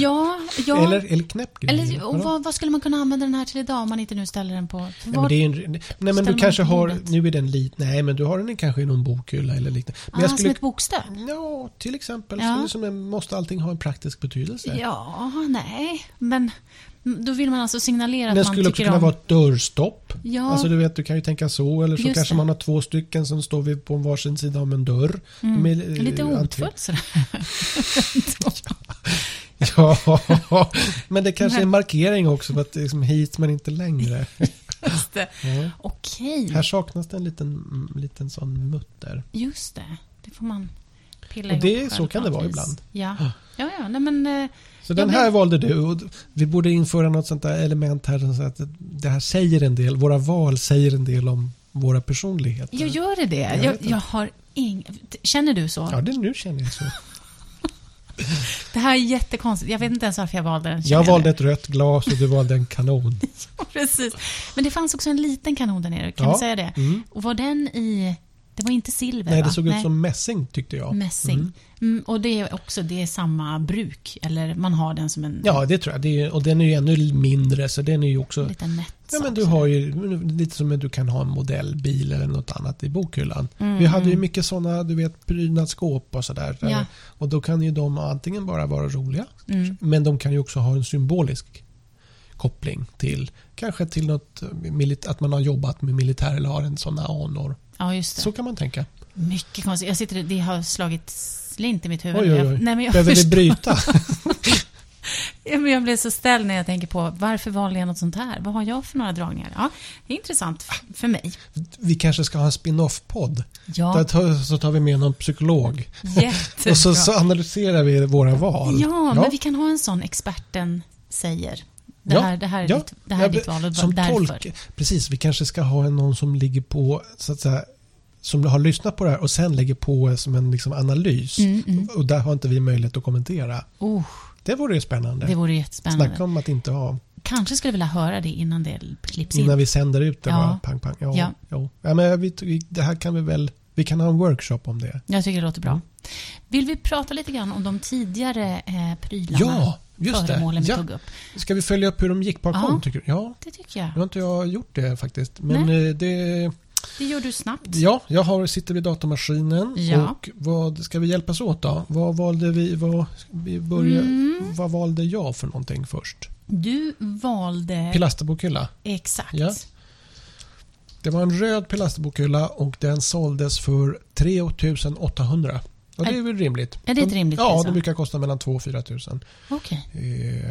ja, ja. Eller, eller knäpp grej. Eller, och vad, vad skulle man kunna använda den här till idag om man inte nu ställer den på? Nej, men det är en, nej men du kanske har, nu är den liten, nej men du har den kanske i någon bokhylla eller liknande. Men ah, jag som skulle, ett bokstöd? ja till exempel, Ja. så liksom, måste allting ha en praktisk betydelse? Ja, nej. Men då vill man alltså signalera att man skulle också tycker kunna om... vara ett dörrstopp. Ja, Alltså du vet, du kan ju tänka så. Eller så Just kanske det. man har två stycken som står vid på varsin sida om en dörr. mm. Är, eh, lite hotfullt sådär. Ja, men det kanske är en markering också för att det liksom hit men inte längre. Just det. Ja. Okej, Här saknas det en liten, mm, liten sån mutter. just det. Det får man pilla Och det- ihop så kan det vara vis. ibland. Ja, ja, ja. Nej, men, eh, Så den här valde du. Och vi borde införa något sånt där element här. Så att det här säger en del. Våra val säger en del om våra personligheter. jag gör det det? Jag Jag, jag har ing... Känner du så? Ja, det nu känner jag så. Det här är jättekonstigt. Jag vet inte ens varför jag valde den. Jag valde ett rött glas och du valde en kanon. Precis. Men det fanns också en liten kanon där nere, kan Ja. man säga det? Mm. Och var den i... Det var inte silver, Nej, va? det såg ut som mässing tyckte jag. mässing. Mm. Mm, och det är också det är samma bruk, eller man har den som en Ja, det tror jag. Det är, och den är ju ännu mindre så den är ju också... liten nätt Ja, men du har ju lite som att du kan ha en modellbil eller något annat i bokhyllan. Mm, Vi hade ju mycket sådana, du vet, prydnadsskåp och sådär. där- Ja. Och då kan ju de antingen bara vara roliga, Mm. men de kan ju också ha en symbolisk koppling till kanske till något att man har jobbat med militär eller har en sådana anor. Ja, just det. Så kan man tänka. Mycket konstigt. Jag sitter, det har slagit slint i mitt huvud. Oj, oj, oj. Nej, men jag, Behöver förstår, bryta? Ja, men jag blev så ställd när jag tänker på varför valde jag något sånt här? Vad har jag för några dragningar? Ja, det är intressant för mig. Vi kanske ska ha en spin-off-podd. Ja, Där tar, så tar vi med någon psykolog. jättebra. Och så, så analyserar vi våra val. Ja, men vi kan ha en sån experten säger. Det Ja, här, det här är, ja. ditt, det här Ja, är ditt val och som därför. tolk, precis, vi kanske ska ha någon som ligger på, så att säga, som har lyssnat på det här och sen lägger på som en liksom analys. Mm, mm. Och där har inte vi möjlighet att kommentera. Oh, Det vore ju spännande. det vore jättespännande. Snacka om att inte ha, Kanske skulle vilja höra det innan det klipps in. innan vi sänder ut det Ja. bara. Pang, pang. Ja, Ja. ja. men vi, det här kan vi väl, vi kan ha en workshop om det. Jag tycker det låter bra. Mm. Vill vi prata lite grann om de tidigare eh, prylarna? Ja, just det. vi Ja. tog upp. Ska vi följa upp hur de gick på auktion? Ja. Tycker du? Ja, Det tycker jag. nu har inte jag gjort det faktiskt. Men eh, det, Det gör du snabbt. Ja, jag har, sitter vid datamaskinen. Ja. Och vad ska vi hjälpas åt då? Vad valde vi? Vad, vi börjar, Mm. vad valde jag för någonting först? Du valde... Pilasterbokhylla. Exakt. Ja. Det var en röd pilasterbokhylla och den såldes för 3 800. Och det är väl rimligt? är det ett De- rimligt Ja, de va? brukar kosta mellan 2 och 4 tusen. Okej.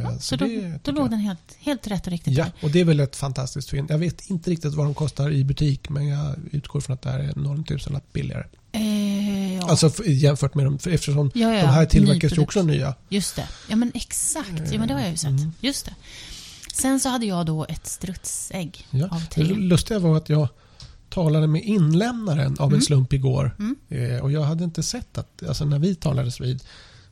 Eh, Så då, det då låg den helt, helt rätt och riktigt Ja, och det är väl ett fantastiskt fynd. Jag vet inte riktigt vad de kostar i butik men jag utgår från att det här är någon tusenlapp billigare. Eh, ja. Alltså för, jämfört med dem, för eftersom ja, ja, de här tillverkas ju också nya. Just det. Ja, men exakt. Ja, men det har jag ju sett. Mm. Just det. Sen så hade jag då ett strutsägg Ja. av Det tre. lustiga var att jag talade med inlämnaren av en Mm. slump igår. Mm. Eh, och jag hade inte sett att, alltså när vi talades vid,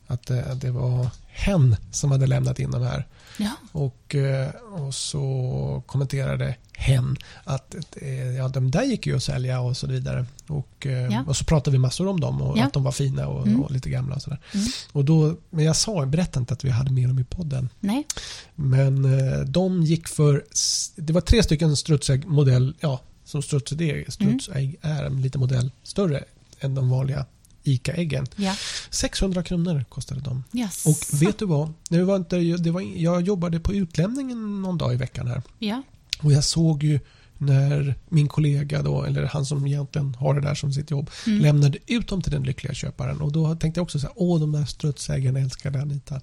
att eh, det var hen som hade lämnat in de här. Ja. Och, eh, och så kommenterade hen att ja, de där gick ju att sälja och så vidare. Och, Ja. och så pratade vi massor om dem och Ja. att de var fina och, Mm. och lite gamla. Och sådär. Mm. Och då, men jag sa, berättade inte att vi hade med dem i podden. Nej. Men de gick för, det var tre stycken strutsägg modell, ja som strutsägg strutsägg är en lite modell större än de vanliga ICA-äggen. Ja. 600 kronor kostade de. Yes. Och vet du vad? Det var inte, det var, jag jobbade på utlämningen någon dag i veckan här. Ja. Och jag såg ju när min kollega då, eller han som egentligen har det där som sitt jobb, Mm. lämnade ut dem till den lyckliga köparen. Och då tänkte jag också så här, åh de där strutsägarna älskade Anita.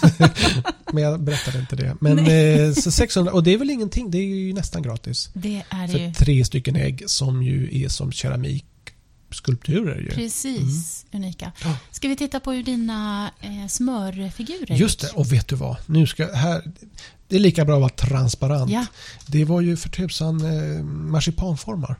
Men jag berättade inte det. Men eh, så 600, och det är väl ingenting, det är ju nästan gratis. Det är det För ju. tre stycken ägg som ju är som keramikskulpturer ju. Precis, unika. Mm. Ja. Ska vi titta på hur dina eh, smörfigurer Just det, och vet du vad? Nu ska, här, det är lika bra att vara transparent. Ja. Det var ju för tusan eh, marsipanformar.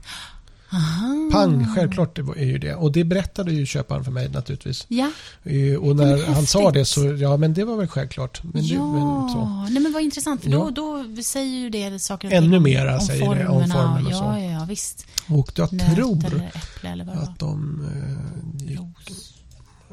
Aha. Pang, självklart det är ju det. Och det berättade ju köparen för mig naturligtvis. Ja, Eh, Och när han sa det så, ja men det var väl självklart. Men det, ja. men så. Nej, men vad intressant. För Ja. då, då säger ju det saker och Ännu mera om säger det om formerna. formen och ja, så. Ja, ja, visst. Och jag Nöt tror eller äpple eller vad det att de... Eh, gick-.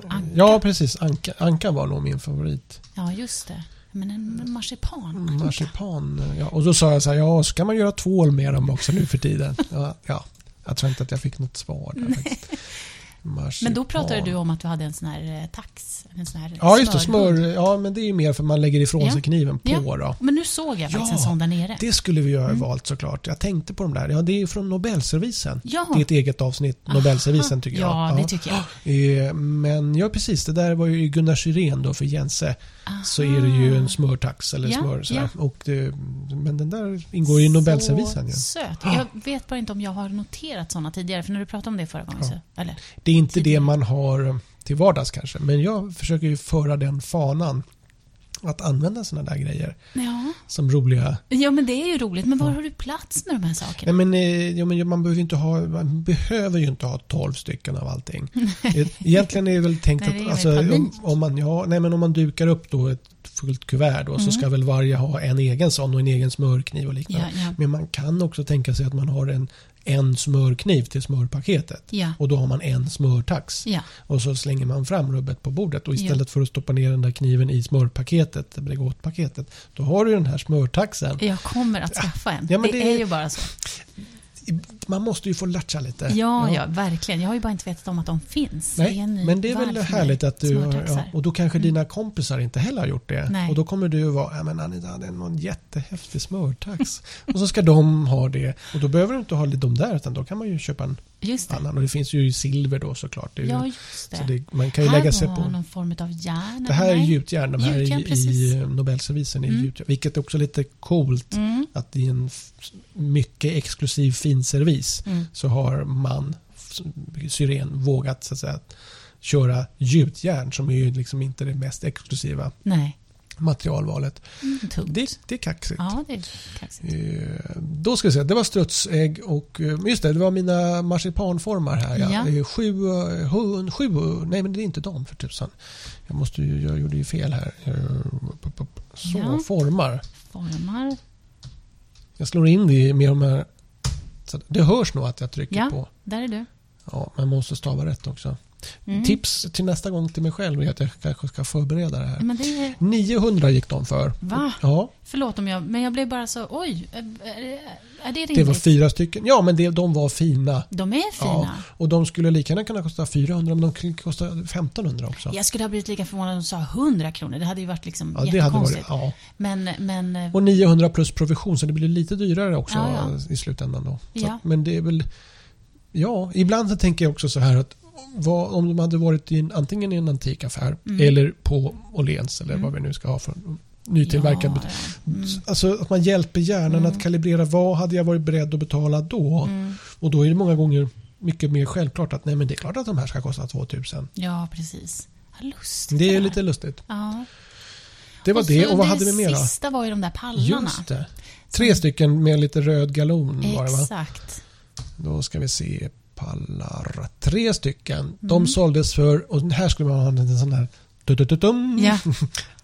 Anka. ja, precis. Anka, Anka var nog min favorit. Ja, just det. Men en marsipan. Marsipan. Ja. Och då sa jag så här, ja, ska man göra tvål med dem också nu för tiden? Ja, ja. Jag tror inte att jag fick något svar där faktiskt. Men då pratade Marsipan. du om att du hade en sån här eh, tax. En sån här Ja, just det. Smör. Ja, men det är ju mer för man lägger ifrån Ja. sig kniven på Ja. då. Men nu såg jag faktiskt Ja, en sån där nere. Det skulle vi ju ha Mm. valt såklart. Jag tänkte på de där. Ja, det är från Nobelservicen. Ja. Det är ett eget avsnitt, Nobelservicen tycker jag. Ja, det tycker jag. Eh, Men ja, precis. Det där var ju Gunnar Syrén då för Jense. Så är det ju en smörtax eller Ja, smör. Ja. Och det, men den där ingår ju i Nobelservicen. Så ju. söt. Jag vet bara inte om jag har noterat såna tidigare. För när du pratade om det förra gången så... Eller? Det är inte det man har till vardags kanske. Men jag försöker ju föra den fanan. Att använda sådana där grejer Ja. som roliga ja, men det är ju roligt. Men var har du plats med de här sakerna? Nej, men, eh, ja, men man, behöver inte ha, man behöver ju inte ha 12 stycken av allting. Eh, Egentligen är det väl tänkt Nej, att alltså, om, om, man, ja, nej, men om man dukar upp då ett fullt kuvert då, så Mm. ska väl varje ha en egen sån och en egen smörkniv och liknande. Ja, ja. Men man kan också tänka sig att man har en, en smörkniv till smörpaketet. Ja. Och då har man en smörtax. Ja. Och så slänger man fram rubbet på bordet. Och Ja. istället för att stoppa ner den där kniven i smörpaketet, Bregottpaketet, då har du den här smörtaxen. Jag kommer att skaffa en. Ja, det, det- är ju bara så. Man måste ju få latcha lite. Ja, ja, verkligen. Jag har ju bara inte vetat om att de finns. Nej, ny men det är väl härligt att du... Ja, och då kanske dina kompisar inte heller har gjort det. Nej. Och då kommer du att vara, ja men Anita, det är någon jättehäftig smörtax. och så ska de ha det. Och då behöver du inte ha de där, utan då kan man ju köpa en Just det. annan. Och det finns ju silver då såklart. Det är Ja, just det. så det, man kan ju här lägga sig på... någon form av järn. Det här är gjutjärn, de här Gjutjärn, i, precis. i Nobelservicen är Mm. gjutjärn. Vilket är också lite coolt. Mm. Att i en mycket exklusiv finservis Mm. så har man, Syren, vågat så att säga, köra gjutjärn som är ju liksom inte det mest exklusiva Nej, materialvalet. mm. Det, det är kaxigt. Ja, det är kaxigt. Eh, Då ska vi se, det var strutsägg och eh, just det, det var mina marsipanformar här. Ja. Ja. Eh, Sju, eh, hund, sju, nej men det är inte de för tusan. Jag, måste ju, jag gjorde ju fel här. Eh, Så, Ja. formar. Formar. Jag slår in det i med de här. Det hörs nog att jag trycker Ja. på. Där är du. Ja, man måste stava rätt också. Mm. Tips till nästa gång till mig själv är att jag kanske ska förbereda det här. Men det är... 900 gick de för. Va? Ja, Förlåt om jag... Men jag blev bara så... Oj, är, det rimligt? det var fyra stycken. Ja, men det, de var fina. De är fina. Ja, och de skulle lika gärna kunna kosta 400 men de kan kosta 1500 också. Jag skulle ha blivit lika förvånad om de sa 100 kronor. Det hade ju varit liksom Ja, det hade jättekonstigt. varit, ja. Men, men... eh, Och 900 plus provision så det blir lite dyrare också Ja, ja. i slutändan. Då. Så, Men det är väl... Ja, ibland så tänker jag också så här att vad, om de hade varit i en, antingen i en antikaffär Mm. eller på Åhléns eller Mm. vad vi nu ska ha för nytillverkad ja, ja. Mm. Alltså att man hjälper hjärnan Mm. att kalibrera vad hade jag varit beredd att betala då? Mm. Och då är det många gånger mycket mer självklart att nej men det är klart att de här ska kosta 2000. Ja, precis. Vad lustigt Det är lite lustigt. Ja. Det var och det och vad hade vi mer Det sista var ju de där pallarna. Just det. Tre stycken med lite röd galon var det va? Exakt. Då ska vi se pallar. Tre stycken. De Mm. såldes för, och här skulle man ha en sån här dum, Ja.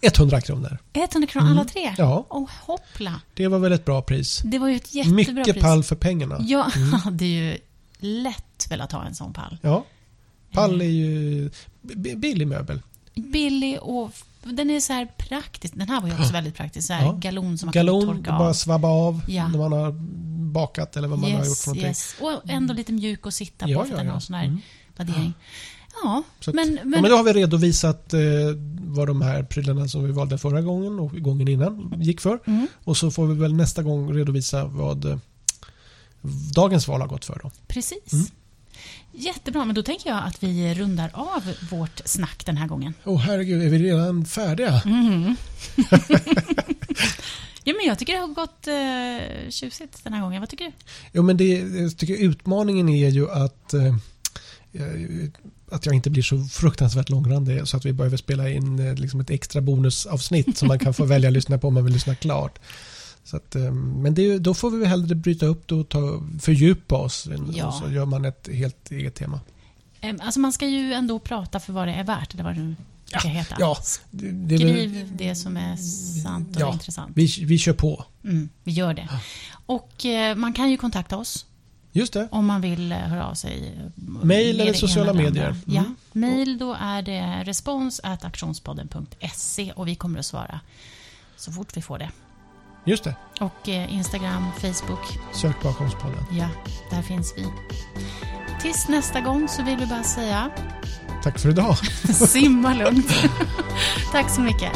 100 kronor. 100 kronor alla tre? Mm. Ja, Åh, hoppla. det var väl ett bra pris. Det var ju ett jättebra Mycket pris. pall för pengarna. Ja, Mm. det är ju lätt väl att ha en sån pall. Ja. Pall är ju billig möbel. Billig och den är så här praktisk. Den här var ju också väldigt praktisk. Så här Ja. galon som man Galon, kan torka bara av. svabba av Ja. när man har bakat eller vad man har gjort Yes, för någonting. yes. Och ändå lite mjuk att sitta på Ja, att ja, ja. sån här Mm. vaddering. Ja, att- men, Ja, men, men då har vi redovisat eh, vad de här prylarna som vi valde förra gången och gången innan gick för. Mm. Och så får vi väl nästa gång redovisa vad, eh, dagens val har gått för. Då. Precis. Mm. Jättebra, men då tänker jag att vi rundar av vårt snack den här gången. Åh oh, herregud, är vi redan färdiga? Mm. ja, men jag tycker det har gått eh, tjusigt den här gången. Vad tycker du? Jo, men det, jag tycker utmaningen är ju att eh, att jag inte blir så fruktansvärt långrandig så att vi behöver spela in eh, liksom ett extra bonusavsnitt som man kan få välja att lyssna på om man vill lyssna klart. Så att, eh, men det, då får vi hellre bryta upp det och ta, fördjupa oss ja. och så gör man ett helt eget tema. Alltså man ska ju ändå prata för vad det är värt, eller vad det nu ska ja, heta. Ja, det, det Skriv det som är sant och ja, intressant. Vi, vi kör på. Mm, vi gör det. Och eh, man kan ju kontakta oss Just det. Om man vill eh, höra av sig. Mail eller sociala medier. Mm. Ja, mail då är det respons aktionspodden.se och vi kommer att svara så fort vi får det. Just det. Och eh, Instagram, Facebook. Sök på Aktionspodden. Ja, där finns vi. Tills nästa gång så vill vi bara säga Tack för idag. Simma lugnt. Tack så mycket.